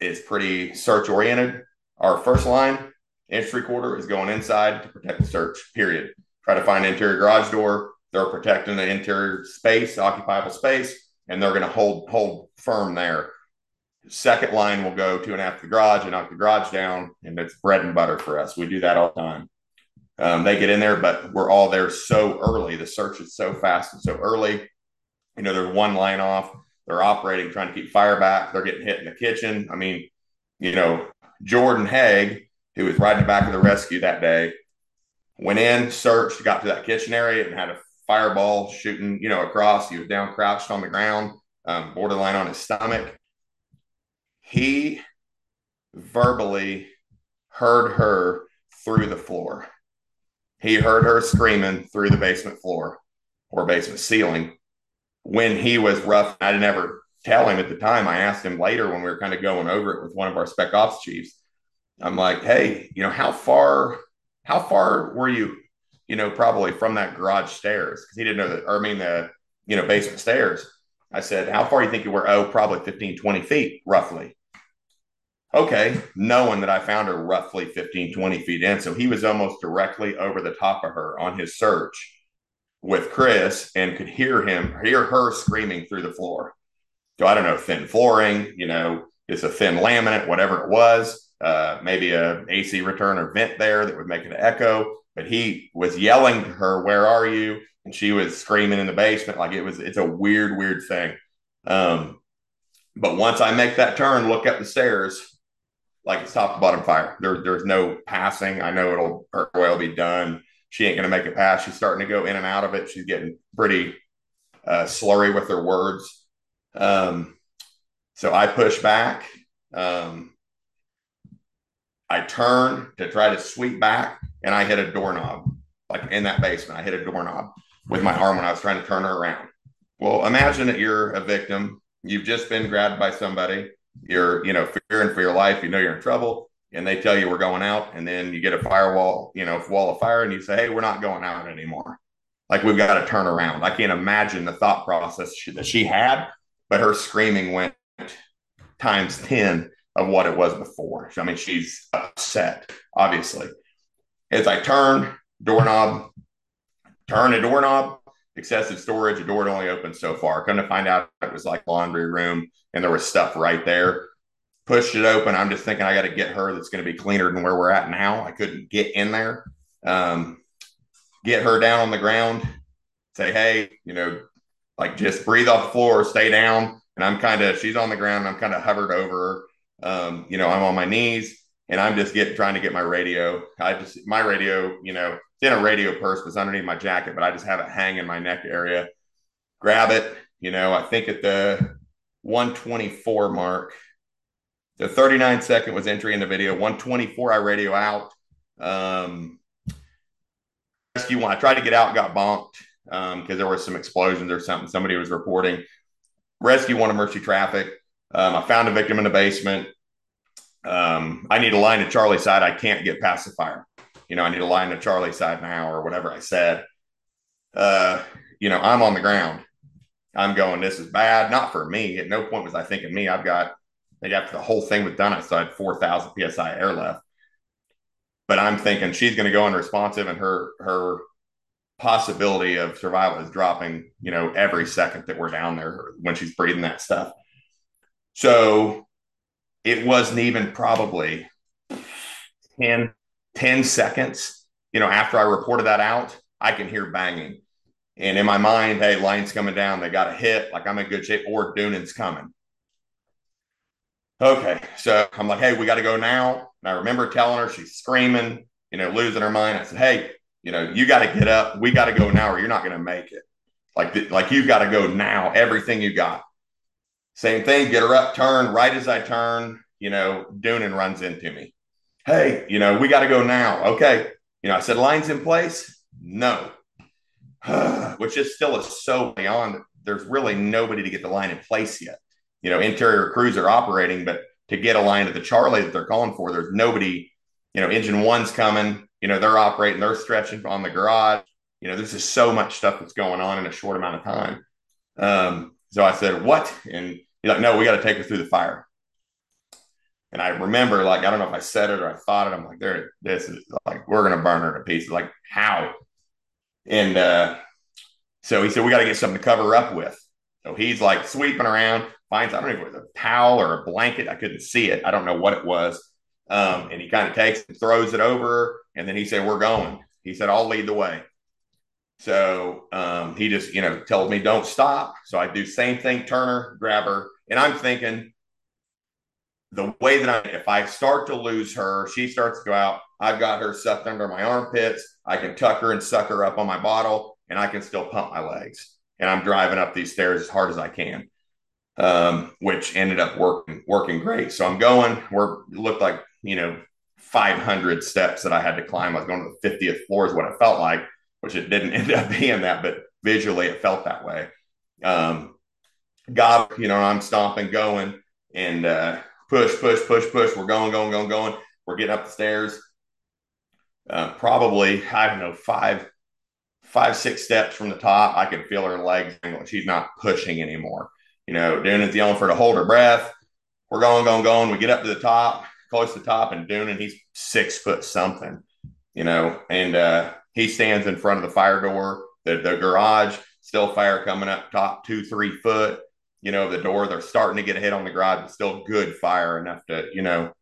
S2: is pretty search oriented. Our first line, entry quarter is going inside to protect the search, period. Try to find interior garage door. They're protecting the interior space, occupiable space, and they're going to hold hold firm there. Second line will go two and a half to the garage and knock the garage down, and it's bread and butter for us. We do that all the time. Um, they get in there, but we're all there so early. The search is so fast and so early. You know, they're one line off. They're operating, trying to keep fire back. They're getting hit in the kitchen. I mean, you know, Jordan Haig, who was riding the back of the rescue that day, went in, searched, got to that kitchen area, and had a fireball shooting, you know, across. He was down, crouched on the ground, um, borderline on his stomach. He verbally heard her through the floor. He heard her screaming through the basement floor or basement ceiling when he was rough. I didn't ever tell him at the time. I asked him later when we were kind of going over it with one of our spec ops chiefs. I'm like, hey, you know, how far, how far were you, you know, probably from that garage stairs? Because he didn't know that, or I mean, the, you know, basement stairs. I said, how far do you think you were? Oh, probably 15, 20 feet roughly. Okay, knowing that I found her roughly 15, 20 feet in. So he was almost directly over the top of her on his search with Chris and could hear him, hear her screaming through the floor. So I don't know, thin flooring, you know, it's a thin laminate, whatever it was, uh, maybe a AC return or vent there that would make an echo. But he was yelling to her, "Where are you?" And she was screaming in the basement, like it was. It's a weird, weird thing. Um, but once I make that turn, look up the stairs, like it's top to bottom fire. There, there's no passing. I know it'll her will be done. She ain't gonna make it pass. She's starting to go in and out of it. She's getting pretty uh, slurry with her words. Um, so I push back. Um, I turn to try to sweep back, and I hit a doorknob, like in that basement. I hit a doorknob with my arm when I was trying to turn her around. Well, imagine that you're a victim. You've just been grabbed by somebody. You're, you know, fearing for your life. You know you're in trouble, and they tell you we're going out, and then you get a firewall, you know, wall of fire, and you say, "Hey, we're not going out anymore." Like we've got to turn around. I can't imagine the thought process that she had, but her screaming went times ten of what it was before. I mean, she's upset, obviously. As I turn, doorknob, turn a doorknob, excessive storage, a door had only opened so far. Come to find out it was like laundry room and there was stuff right there. Pushed it open. I'm just thinking I got to get her that's going to be cleaner than where we're at now. I couldn't get in there. Um, get her down on the ground, say, hey, you know, like just breathe off the floor, stay down. And I'm kind of, she's on the ground. I'm kind of hovered over her. Um, you know, I'm on my knees and I'm just getting trying to get my radio. I just my radio, you know, it's in a radio purse, it's underneath my jacket, but I just have it hang in my neck area. Grab it, you know. I think at the 124 mark, the 39 second was entry in the video. 124, I radio out. Um, rescue one. I tried to get out, got bonked because um, there was some explosions or something. Somebody was reporting. Rescue one emergency traffic. Um, I found a victim in the basement um, I need a line to Charlie side. I can't get past the fire. You know, I need a line to Charlie side now or whatever I said. Uh, you know, I'm on the ground. I'm going, this is bad. Not for me. At no point was I thinking me. I've got, maybe after the whole thing was done, I still had 4,000 PSI air left. But I'm thinking she's going to go unresponsive and her, her possibility of survival is dropping, you know, every second that we're down there when she's breathing that stuff. So it wasn't even probably 10, 10 seconds, you know, after I reported that out, I can hear banging. And in my mind, hey, line's coming down. They got a hit. Like I'm in good shape, or Doonan's coming. Okay. So I'm like, hey, we got to go now. And I remember telling her she's screaming, you know, losing her mind. I said, hey, you know, you got to get up. We got to go now, or you're not going to make it. Like, like you got to go now. Everything you got. Same thing, get her up, turn right as I turn, you know, Doonan runs into me. Hey, you know, we got to go now. Okay. You know, I said, lines in place? No. Which is still is so beyond. There's really nobody to get the line in place yet. You know, interior crews are operating, but to get a line to the Charlie that they're calling for, there's nobody, you know, engine one's coming, you know, they're operating, they're stretching on the garage. You know, there's just so much stuff that's going on in a short amount of time. Um, so I said, what? And He's like, no, we got to take her through the fire. And I remember, like, I don't know if I said it or I thought it. I'm like, there, this is like, we're to burn her to pieces. Like, how? And uh, so he said, we got to get something to cover up with. So he's like sweeping around, finds, I don't know if it was a towel or a blanket. I couldn't see it. I don't know what it was. Um, and he kind of takes and throws it over. And then he said, we're going. He said, I'll lead the way. So um, he just, you know, tells me don't stop. So I do same thing, Turner, grab her, and I'm thinking the way that I, if I start to lose her, she starts to go out. I've got her sucked under my armpits. I can tuck her and suck her up on my bottle, and I can still pump my legs. And I'm driving up these stairs as hard as I can, um, which ended up working working great. So I'm going. We're looked like you know 500 steps that I had to climb. I was going to the 50th floor is what it felt like, which it didn't end up being that, but visually it felt that way. Um, God, you know, I'm stomping, going, and uh, push, push, push, push. We're going, going, going, going. We're getting up the stairs. Uh, probably, I don't know, five, five, six steps from the top. I can feel her legs. She's not pushing anymore. You know, Doonan's yelling for her to hold her breath. we're going, going, going. We get up to the top, close to the top, and Doonan, he's six foot something, you know, and uh, he stands in front of the fire door, the, the garage, still fire coming up top two, three foot, you know, the door. They're starting to get a hit on the garage, but still good fire enough to, you know,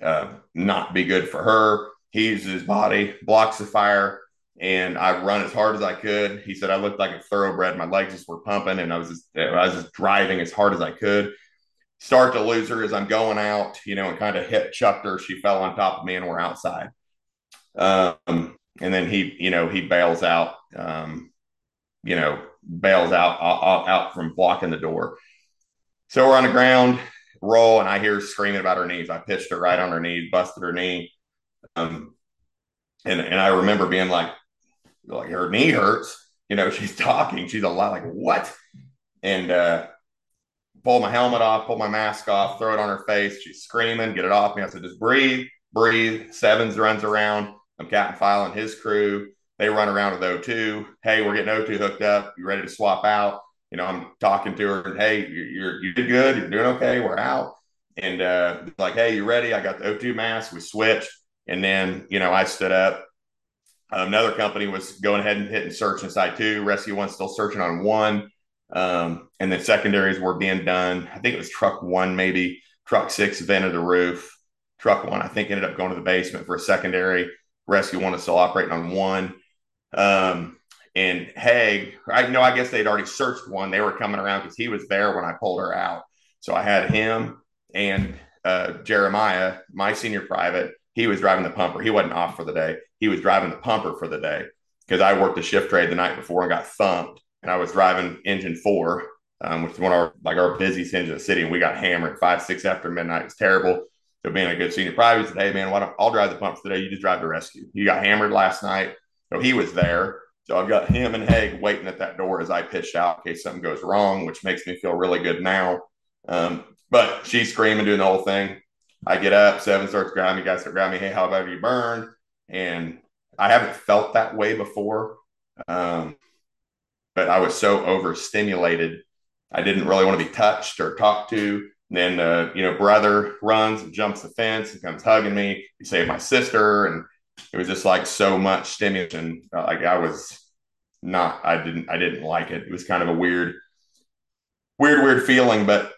S2: uh, not be good for her. He uses his body, blocks the fire, and I run as hard as I could. He said I looked like a thoroughbred. My legs just were pumping, and I was just, I was just driving as hard as I could start to lose her as I'm going out, you know, and kind of hit chucked her. She fell on top of me and we're outside. Um, and then he, you know, he bails out, um, you know, bails out, out, out from blocking the door. So we're on the ground, roll, and I hear screaming about her knees. I pitched her right on her knees, busted her knee. Um, and, and I remember being like, like her knee hurts. You know, she's talking. She's a lot like, what? And, uh, pull my helmet off, pull my mask off, throw it on her face. She's screaming, get it off me. I said, just breathe, breathe. Sevens runs around. I'm Captain File and his crew. They run around with O2. Hey, we're getting O2 hooked up. You ready to swap out? You know, I'm talking to her and hey, you're, you're you did good. You're doing okay. We're out. And uh, like, hey, you ready? I got the O2 mask. We switched. And then, you know, I stood up. Another company was going ahead and hitting search inside two. Rescue one still searching on one. Um, and then secondaries were being done. I think it was truck one, maybe truck six vented the roof. Truck one, I think, ended up going to the basement for a secondary. Rescue one is still operating on one. Um, and Haig, I know, I guess they'd already searched one. They were coming around because he was there when I pulled her out. So I had him and uh, Jeremiah, my senior private. He was driving the pumper. He wasn't off for the day. He was driving the pumper for the day because I worked a shift trade the night before and got thumped and I was driving engine four, um, which is one of our like our busiest engines in the city, and we got hammered five, six after midnight. It's terrible. So being a good senior private, said, "Hey man, why don't I'll drive the pumps today? You just drive the rescue." You got hammered last night, so he was there. So I've got him and Haig waiting at that door as I pitch out in case something goes wrong, which makes me feel really good now. Um, but she's screaming, doing the whole thing. I get up, seven starts grabbing me, guys start grabbing me. Hey, how about you burned? And I haven't felt that way before. Um, but I was so overstimulated. I didn't really want to be touched or talked to. Then, uh, you know, brother runs and jumps the fence and comes hugging me. He saved my sister. And it was just like so much stimulation. Uh, like I was not, I didn't, I didn't like it. It was kind of a weird, weird, weird feeling. But,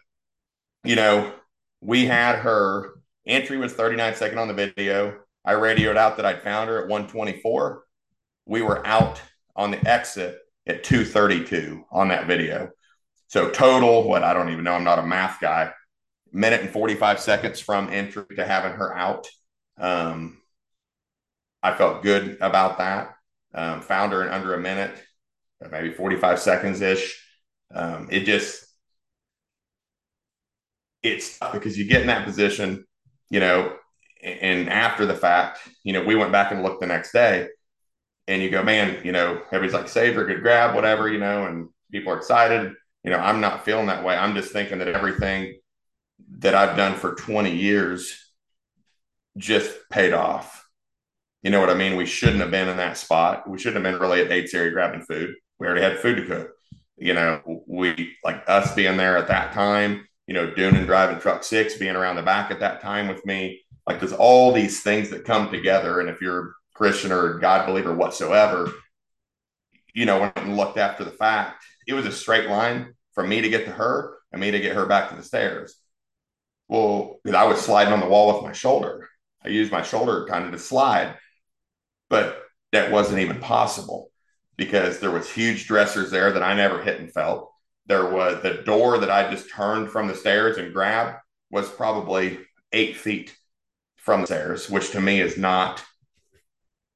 S2: you know, we had her entry was 39 second on the video. I radioed out that I'd found her at 124. We were out on the exit at 232 on that video. So total, what I don't even know, I'm not a math guy. Minute and 45 seconds from entry to having her out. Um, I felt good about that. Um, found her in under a minute, maybe 45 seconds ish. Um, it just, it's because you get in that position, you know, and after the fact, you know, we went back and looked the next day and you go, man, you know, everybody's like saved or good grab, whatever, you know, and people are excited. You know, I'm not feeling that way. I'm just thinking that everything that I've done for 20 years just paid off. You know what I mean? We shouldn't have been in that spot. We shouldn't have been really at Yates area grabbing food. We already had food to cook. You know, we like us being there at that time, you know, doing and driving truck six, being around the back at that time with me. Like there's all these things that come together. And if you're Christian or God believer whatsoever, you know, when I looked after the fact, it was a straight line from me to get to her and me to get her back to the stairs. Well, I was sliding on the wall with my shoulder. I used my shoulder kind of to slide, but that wasn't even possible because there was huge dressers there that I never hit and felt. There was the door that I just turned from the stairs and grabbed was probably eight feet from the stairs, which to me is not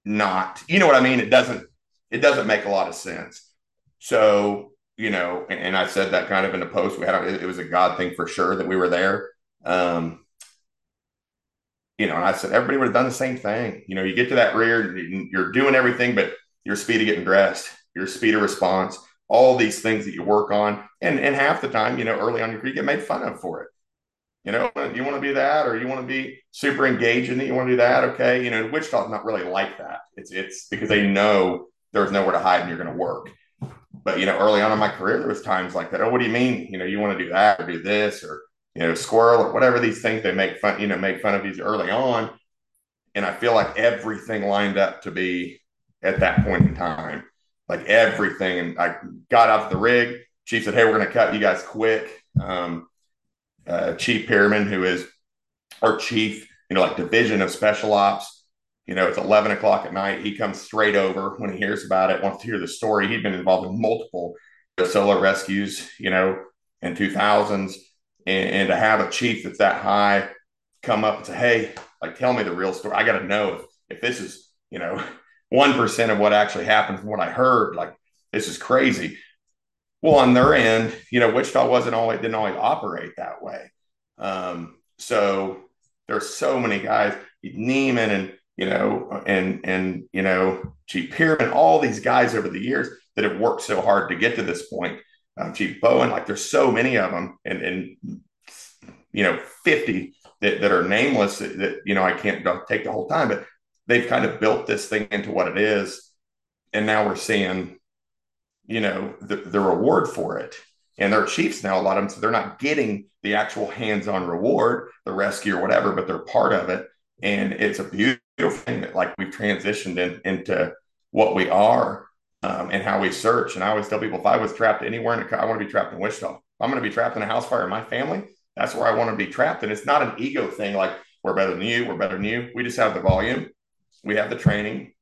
S2: not you know what i mean it doesn't it doesn't make a lot of sense so you know and, and i said that kind of in the post we had it was a god thing for sure that we were there um you know and i said everybody would have done the same thing you know you get to that rear you're doing everything but your speed of getting dressed your speed of response all these things that you work on and and half the time you know early on your career you get made fun of for it you know, you want to be that, or you want to be super engaging. That you want to do that, okay? You know, Wichita's not really like that. It's it's because they know there's nowhere to hide and you're going to work. But you know, early on in my career, there was times like that. Oh, what do you mean? You know, you want to do that or do this, or you know, squirrel or whatever these things they make fun, you know, make fun of these early on. And I feel like everything lined up to be at that point in time, like everything. And I got off the rig. Chief said, "Hey, we're going to cut you guys quick." Um, uh, Chief Pearman, who is our chief, you know, like division of special ops. You know, it's 11 o'clock at night. He comes straight over when he hears about it, wants to hear the story. He'd been involved in multiple solo rescues, you know, in 2000s. And, and to have a chief that's that high come up and say, hey, like, tell me the real story. I got to know if, if this is, you know, 1% of what actually happened from what I heard. Like, this is crazy. Well, on their end, you know, Wichita wasn't always, didn't always operate that way. Um, so there's so many guys, Neiman and, you know, and, and, you know, Chief Pearman, all these guys over the years that have worked so hard to get to this point. Um, Chief Bowen, like there's so many of them, and and you know, 50 that, that are nameless that, that you know I can't take the whole time, but they've kind of built this thing into what it is, and now we're seeing, you know, the, the reward for it. And they're chiefs now, a lot of them, so they're not getting the actual hands-on reward, the rescue or whatever, but they're part of it. And it's a beautiful thing that like we've transitioned in, into what we are um, and how we search. And I always tell people if I was trapped anywhere in I want to be trapped in Wichita. If I'm going to be trapped in a house fire in my family, that's where I want to be trapped. And it's not an ego thing like we're better than you, we're better than you. We just have the volume, we have the training.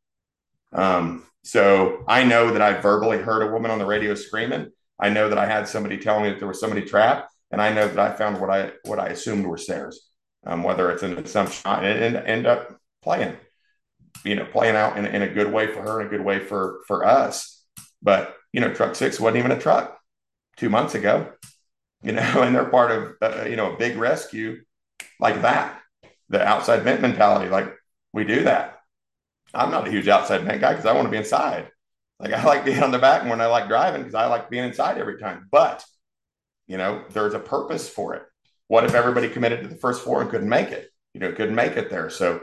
S2: Um, so I know that I verbally heard a woman on the radio screaming. I know that I had somebody telling me that there was somebody trapped, and I know that I found what I what I assumed were stairs, um, whether it's an assumption and end up playing you know, playing out in, in a good way for her and a good way for for us. But you know, truck six wasn't even a truck two months ago, you know, and they're part of uh, you know a big rescue like that. The outside vent mentality, like we do that. I'm not a huge outside vent guy because I want to be inside. Like I like being on the back when I like driving because I like being inside every time. But you know, there's a purpose for it. What if everybody committed to the first floor and couldn't make it? You know, couldn't make it there. So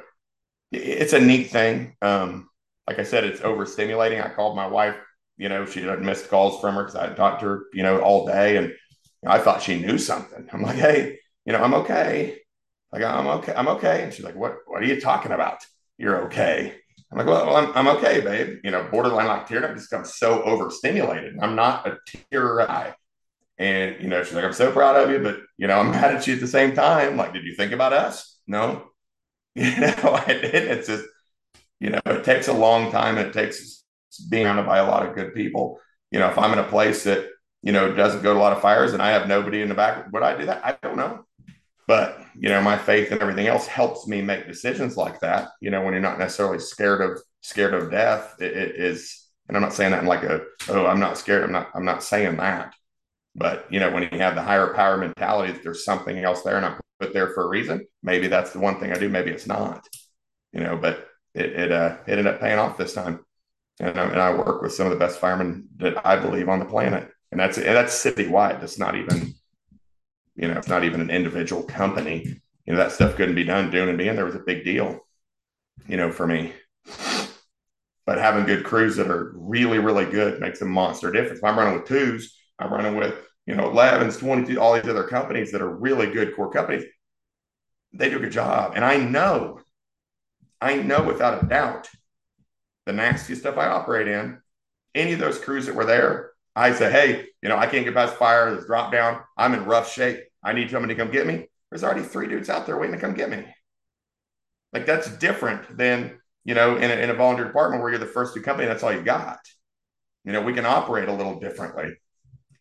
S2: it's a neat thing. Um, like I said, it's overstimulating. I called my wife. You know, she had missed calls from her because I had talked to her, you know, all day, and I thought she knew something. I'm like, hey, you know, I'm okay. Like, I'm okay. I'm okay. And she's like, what? What are you talking about? You're okay. I'm like, well, I'm, I'm okay, babe. You know, borderline like tearing up just comes so overstimulated. I'm not a tear guy. And, you know, she's like, I'm so proud of you, but, you know, I'm mad at you at the same time. Like, did you think about us? No. You know, did. It's just, you know, it takes a long time. It takes being surrounded by a lot of good people. You know, if I'm in a place that, you know, doesn't go to a lot of fires and I have nobody in the back, would I do that? I don't know. But, you know, my faith and everything else helps me make decisions like that. You know, when you're not necessarily scared of scared of death, it, it is, and I'm not saying that in like a, oh, I'm not scared. I'm not, I'm not saying that. But, you know, when you have the higher power mentality that there's something else there and I'm put there for a reason. Maybe that's the one thing I do. Maybe it's not, you know, but it, it, uh, it ended up paying off this time. And, um, and I work with some of the best firemen that I believe on the planet. And that's, and that's citywide. That's not even, you know, it's not even an individual company. You know, that stuff couldn't be done doing and being there was a big deal, you know, for me. But having good crews that are really, really good makes a monster difference. If I'm running with twos, I'm running with you know, 11s, 22, all these other companies that are really good core companies, they do a good job. And I know, I know without a doubt, the nastiest stuff I operate in, any of those crews that were there, I say, hey, you know, I can't get past fire. There's drop down. I'm in rough shape. I need somebody to come get me. There's already three dudes out there waiting to come get me. Like that's different than, you know, in a, in a volunteer department where you're the first two company, that's all you got. You know, we can operate a little differently.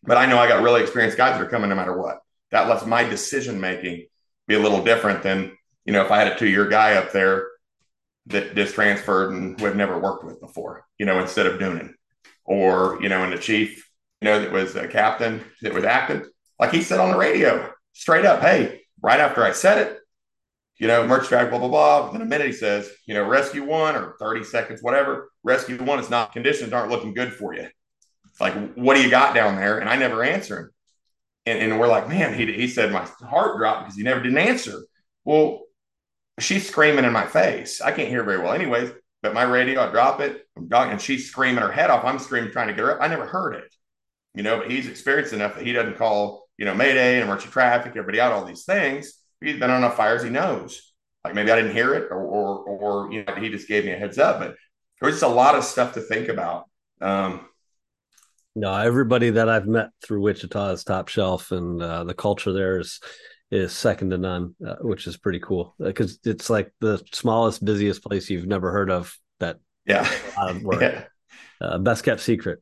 S2: But I know I got really experienced guys that are coming no matter what. That lets my decision making be a little different than, you know, if I had a two year guy up there that just transferred and we've never worked with before, you know, instead of Noonan. Or, you know, and the chief, you know, that was a captain that was active, like he said on the radio straight up, hey, right after I said it, you know, merch track, blah, blah, blah. Within a minute, he says, you know, rescue one or 30 seconds, whatever, rescue one is not conditions aren't looking good for you like, what do you got down there? And I never answer him. And, and we're like, man, he, he said my heart dropped because he never didn't answer. Well, she's screaming in my face. I can't hear very well, anyways. But my radio, I drop it, and she's screaming her head off. I'm screaming, trying to get her up. I never heard it, you know. But he's experienced enough that he doesn't call, you know, Mayday, and emergency traffic, everybody out, all these things. He's been on enough fires, he knows. Like maybe I didn't hear it, or, or, or you know, he just gave me a heads up. But there's just a lot of stuff to think about. Um,
S1: no, everybody that I've met through Wichita is top shelf, and uh, the culture there is is second to none, uh, which is pretty cool because it's like the smallest, busiest place you've never heard of. That
S2: yeah,
S1: yeah. Uh, best kept secret.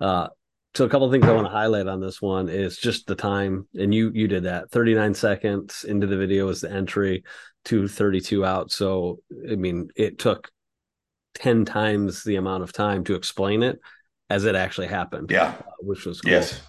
S1: Uh, so a couple of things I want to highlight on this one is just the time, and you you did that. Thirty nine seconds into the video is the entry, to thirty two out. So I mean, it took ten times the amount of time to explain it as it actually happened.
S2: Yeah,
S1: uh, which was cool.
S2: yes.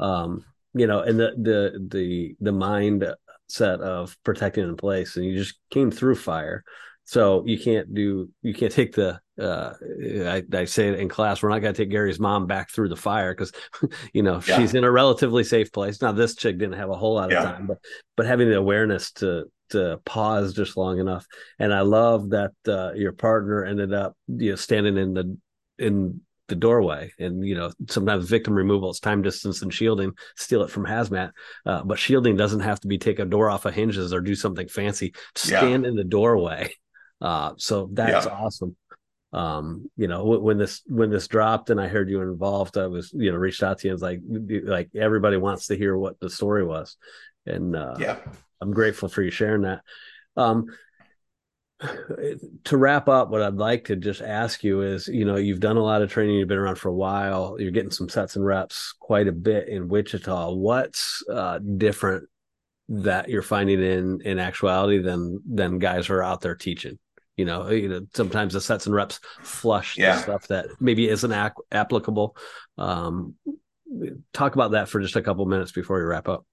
S1: Um, you know, and the the the the mind set of protecting in place, and you just came through fire. So you can't do you can't take the uh, I, I say it in class we're not going to take Gary's mom back through the fire because you know yeah. she's in a relatively safe place. Now this chick didn't have a whole lot of yeah. time, but but having the awareness to to pause just long enough. And I love that uh, your partner ended up you know standing in the in the doorway. And you know sometimes victim removal is time distance and shielding steal it from hazmat. Uh, but shielding doesn't have to be take a door off of hinges or do something fancy. Stand yeah. in the doorway. Uh, so that's yeah. awesome. Um you know when this when this dropped and i heard you were involved i was you know reached out to you and was like like everybody wants to hear what the story was. And uh
S2: yeah.
S1: I'm grateful for you sharing that. Um to wrap up, what I'd like to just ask you is, you know, you've done a lot of training, you've been around for a while, you're getting some sets and reps quite a bit in Wichita. What's uh, different that you're finding in in actuality than than guys are out there teaching? You know, you know, sometimes the sets and reps flush yeah. the stuff that maybe isn't ac- applicable. Um, talk about that for just a couple minutes before we wrap up.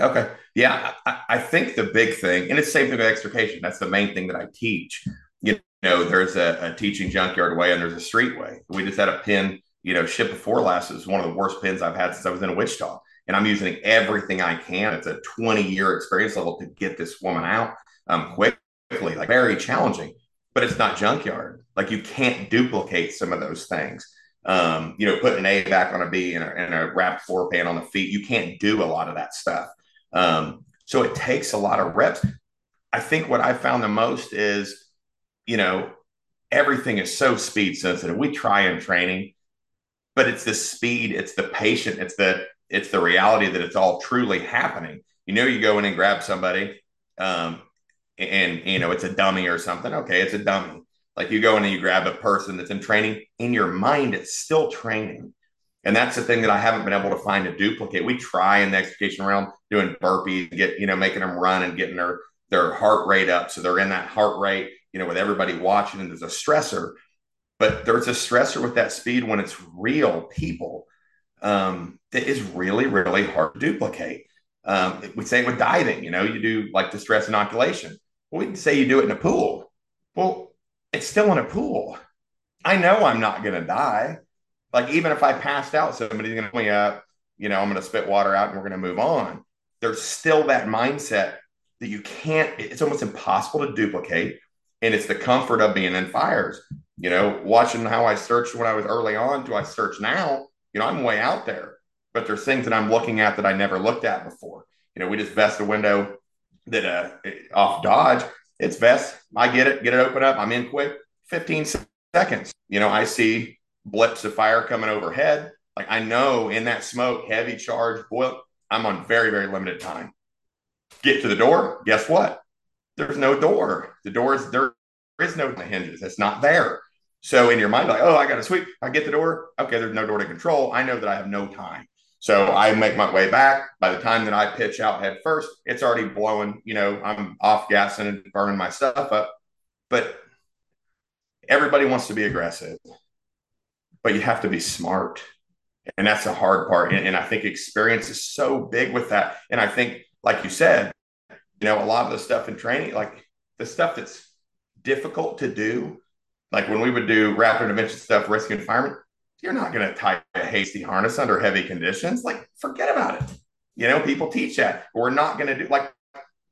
S2: Okay. Yeah. I, I, think the big thing, and it's same thing with extrication. That's the main thing that I teach. You know, there's a, a teaching junkyard way and there's a street way. We just had a pin, you know, ship before last. It's one of the worst pins I've had since I was in Wichita. And I'm using everything I can. It's a 20 year experience level to get this woman out um, quickly, like very challenging, but it's not junkyard. Like you can't duplicate some of those things. Um, you know, putting an A back on a B and a, and a wrapped floor pan on the feet, you can't do a lot of that stuff. Um, so it takes a lot of reps. I think what I found the most is, you know, everything is so speed sensitive. We try in training, but it's the speed, it's the patient, it's the it's the reality that it's all truly happening. You know, you go in and grab somebody, um, and you know it's a dummy or something. Okay, it's a dummy. Like you go in and you grab a person that's in training. In your mind, it's still training. And that's the thing that I haven't been able to find a duplicate. We try in the extrication realm doing burpees, get you know, making them run and getting their their heart rate up, so they're in that heart rate, you know, with everybody watching, and there's a stressor. But there's a stressor with that speed when it's real people um, that is really, really hard to duplicate. Um, we say with diving, you know, you do like the stress inoculation. Well, we say you do it in a pool. Well, it's still in a pool. I know I'm not going to die like even if I passed out, somebody's going to me up. You know, I'm going to spit water out, and we're going to move on. There's still that mindset that you can't. It's almost impossible to duplicate, and it's the comfort of being in fires. You know, watching how I searched when I was early on to I search now. You know, I'm way out there, but there's things that I'm looking at that I never looked at before. You know, we just vest a window that uh off Dodge. It's vest. I get it. Get it open up. I'm in quick. 15 seconds. You know, I see blips of fire coming overhead. Like I know in that smoke, heavy charge, boil, I'm on very, very limited time. Get to the door. Guess what? There's no door. The door is there is no hinges. It's not there. So in your mind, like, oh, I got to sweep. I get the door. Okay, there's no door to control. I know that I have no time. So I make my way back. By the time that I pitch out head first, it's already blowing. You know, I'm off gassing and burning my stuff up. But everybody wants to be aggressive but you have to be smart. And that's the hard part. And, and I think experience is so big with that. And I think, like you said, you know, a lot of the stuff in training, like the stuff that's difficult to do, like when we would do rapid intervention stuff, rescue fireman, you're not going to tie a hasty harness under heavy conditions. Like, forget about it. You know, people teach that. We're not going to do like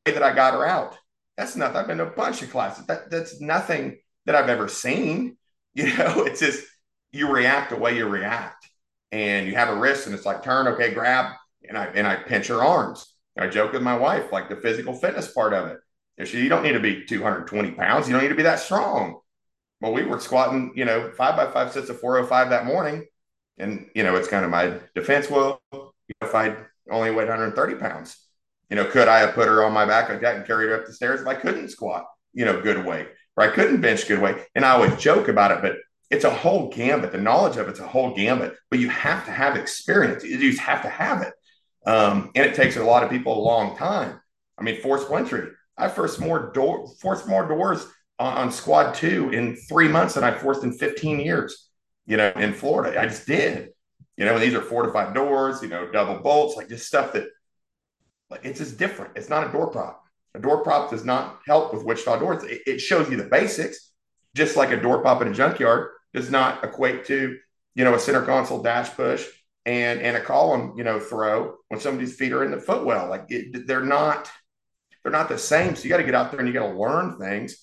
S2: that. I got her out. That's nothing. I've been to a bunch of classes. That that's nothing that I've ever seen. You know, it's just you react the way you react and you have a wrist and it's like turn, okay, grab. and I and I pinch her arms. I joke with my wife, like the physical fitness part of it. She, you don't need to be 220 pounds. You don't need to be that strong. Well, we were squatting, you know, five by five sets of 405 that morning. And, you know, it's kind of my defense. Well, if I only weighed 130 pounds, you know, could I have put her on my back like that and carried her up the stairs if I couldn't squat, you know, good weight, or I couldn't bench good weight? And I always joke about it, but it's a whole gambit. The knowledge of it's a whole gambit, but you have to have experience. You just have to have it. Um, and it takes a lot of people a long time. I mean, forced entry. I forced more door, forced more doors on, on, squad two in three months than I forced in 15 years, you know, in Florida. I just did, you know, and these are fortified doors, you know, double bolts, like just stuff that like it's just different. It's not a door prop. A door prop does not help with Wichita doors. It, it shows you the basics, just like a door prop in a junkyard does not equate to, you know, a center console dash push and and a column, you know, throw when somebody's feet are in the footwell. Like it, they're not they're not the same. So you got to get out there and you got to learn things.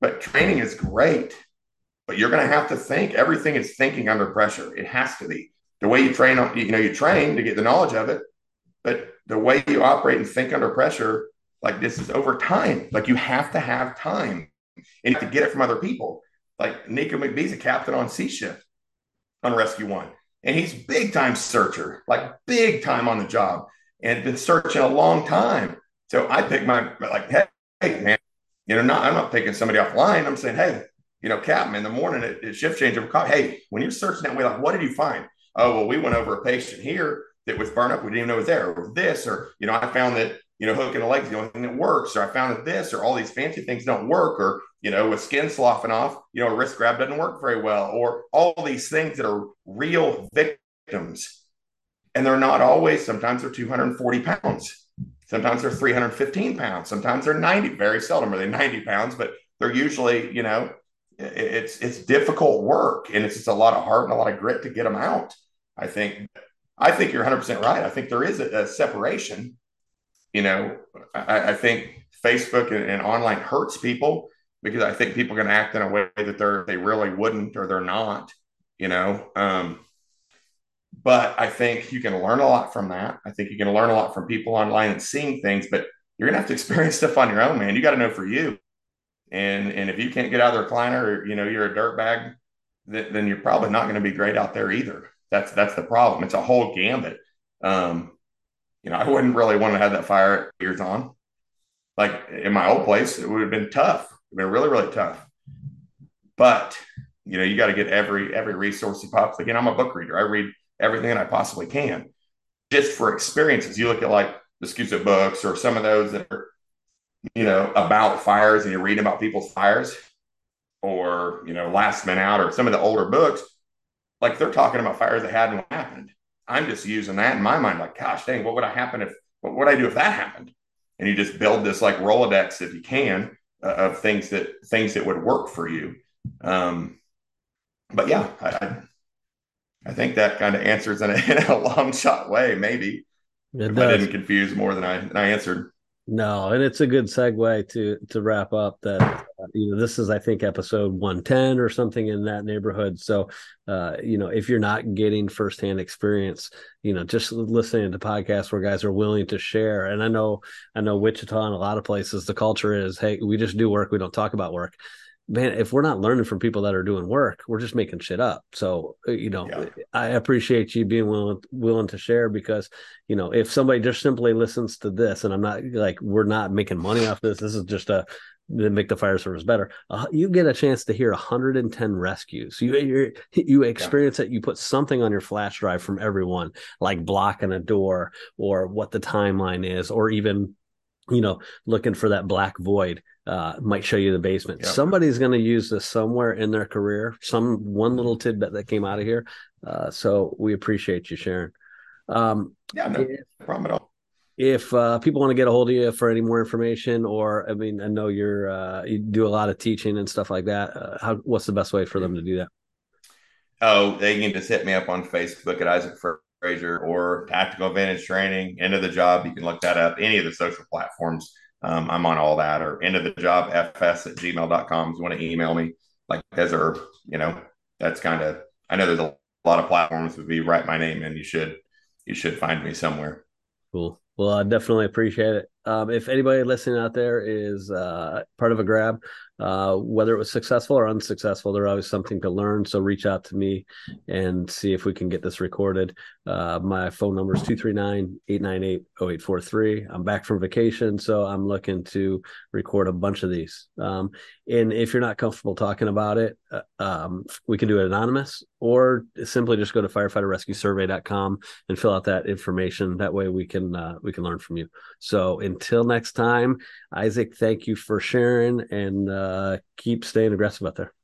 S2: But training is great, but you're going to have to think. Everything is thinking under pressure. It has to be the way you train. You know, you train to get the knowledge of it, but the way you operate and think under pressure, like this is over time. Like you have to have time and you have to get it from other people. Like Nico McBee's a captain on C shift on Rescue One and he's big time searcher, like big time on the job, and been searching a long time. So I pick my like, hey, hey man, you know, not I'm not picking somebody offline. I'm saying, hey, you know, Captain, in the morning at, at shift change over hey, when you're searching that way, like, what did you find? Oh, well, we went over a patient here that was burned up. We didn't even know it was there, or this, or you know, I found that you know, hooking the legs the only thing that works, or I found that this, or all these fancy things don't work, or you know, with skin sloughing off, you know, a wrist grab doesn't work very well, or all these things that are real victims. And they're not always, sometimes they're 240 pounds. Sometimes they're 315 pounds. Sometimes they're 90. Very seldom are they 90 pounds, but they're usually, you know, it's it's difficult work and it's just a lot of heart and a lot of grit to get them out. I think I think you're 100 percent right. I think there is a, a separation. You know, I, I think Facebook and, and online hurts people because I think people to act in a way that they're they really wouldn't or they're not, you know. Um, but I think you can learn a lot from that. I think you can learn a lot from people online and seeing things, but you're gonna have to experience stuff on your own, man. You got to know for you. And and if you can't get out of the recliner, or you know you're a dirt bag, then, then you're probably not going to be great out there either. That's that's the problem. It's a whole gambit. Um, you know, I wouldn't really want to have that fire years on. Like in my old place, it would have been tough It'd been really, really tough. But you know, you got to get every every resource you possibly can. I'm a book reader. I read everything I possibly can, just for experiences. You look at like the Scusa books or some of those that are, you know, about fires, and you're reading about people's fires, or you know, Last Man Out, or some of the older books. Like they're talking about fires that hadn't happened. I'm just using that in my mind. Like, gosh, dang, what would I happen if? What would I do if that happened? And you just build this like Rolodex if you can uh, of things that things that would work for you. Um, but yeah, I, I think that kind of answers in a, in a long shot way, maybe. It does. I didn't confuse more than I, than I answered.
S1: No, and it's a good segue to to wrap up that uh, you know this is I think episode 110 or something in that neighborhood. So, uh, you know, if you're not getting firsthand experience, you know, just listening to podcasts where guys are willing to share. And I know I know Wichita and a lot of places the culture is, hey, we just do work, we don't talk about work man, if we're not learning from people that are doing work, we're just making shit up. So, uh, you know, yeah. I appreciate you being willing willing to share because, you know, if somebody just simply listens to this, and I'm not like we're not making money off this. This is just a to make the fire service better. Uh, you get a chance to hear 110 rescues. You you you experience yeah. it. You put something on your flash drive from everyone, like blocking a door or what the timeline is, or even you know looking for that black void uh, might show you the basement. Yep. Somebody's going to use this somewhere in their career. Some one little tidbit that came out of here. Uh, so we appreciate you sharing. Um,
S2: yeah, no if, problem at all.
S1: If uh, people want to get a hold of you for any more information, or I mean, I know you're uh, you do a lot of teaching and stuff like that. Uh, how what's the best way for them to do that?
S2: Oh, they can just hit me up on Facebook at Isaac Frazier or Tactical Advantage Training. End of the job. You can look that up. Any of the social platforms um, I'm on all that or end of the job fs at gmail.com. If you want to email me, like as are, you know, that's kind of, I know there's a lot of platforms would be write my name and you should, you should find me somewhere.
S1: Cool. Well, I definitely appreciate it. Um, if anybody listening out there is uh, part of a grab, uh, whether it was successful or unsuccessful, there's always something to learn. So reach out to me and see if we can get this recorded. Uh, my phone number is 239 898 0843. I'm back from vacation, so I'm looking to record a bunch of these. Um, and if you're not comfortable talking about it, uh, um, we can do it anonymous or simply just go to firefighterrescuesurvey.com and fill out that information. That way we can uh, we can learn from you. So until next time, Isaac, thank you for sharing and uh, keep staying aggressive out there.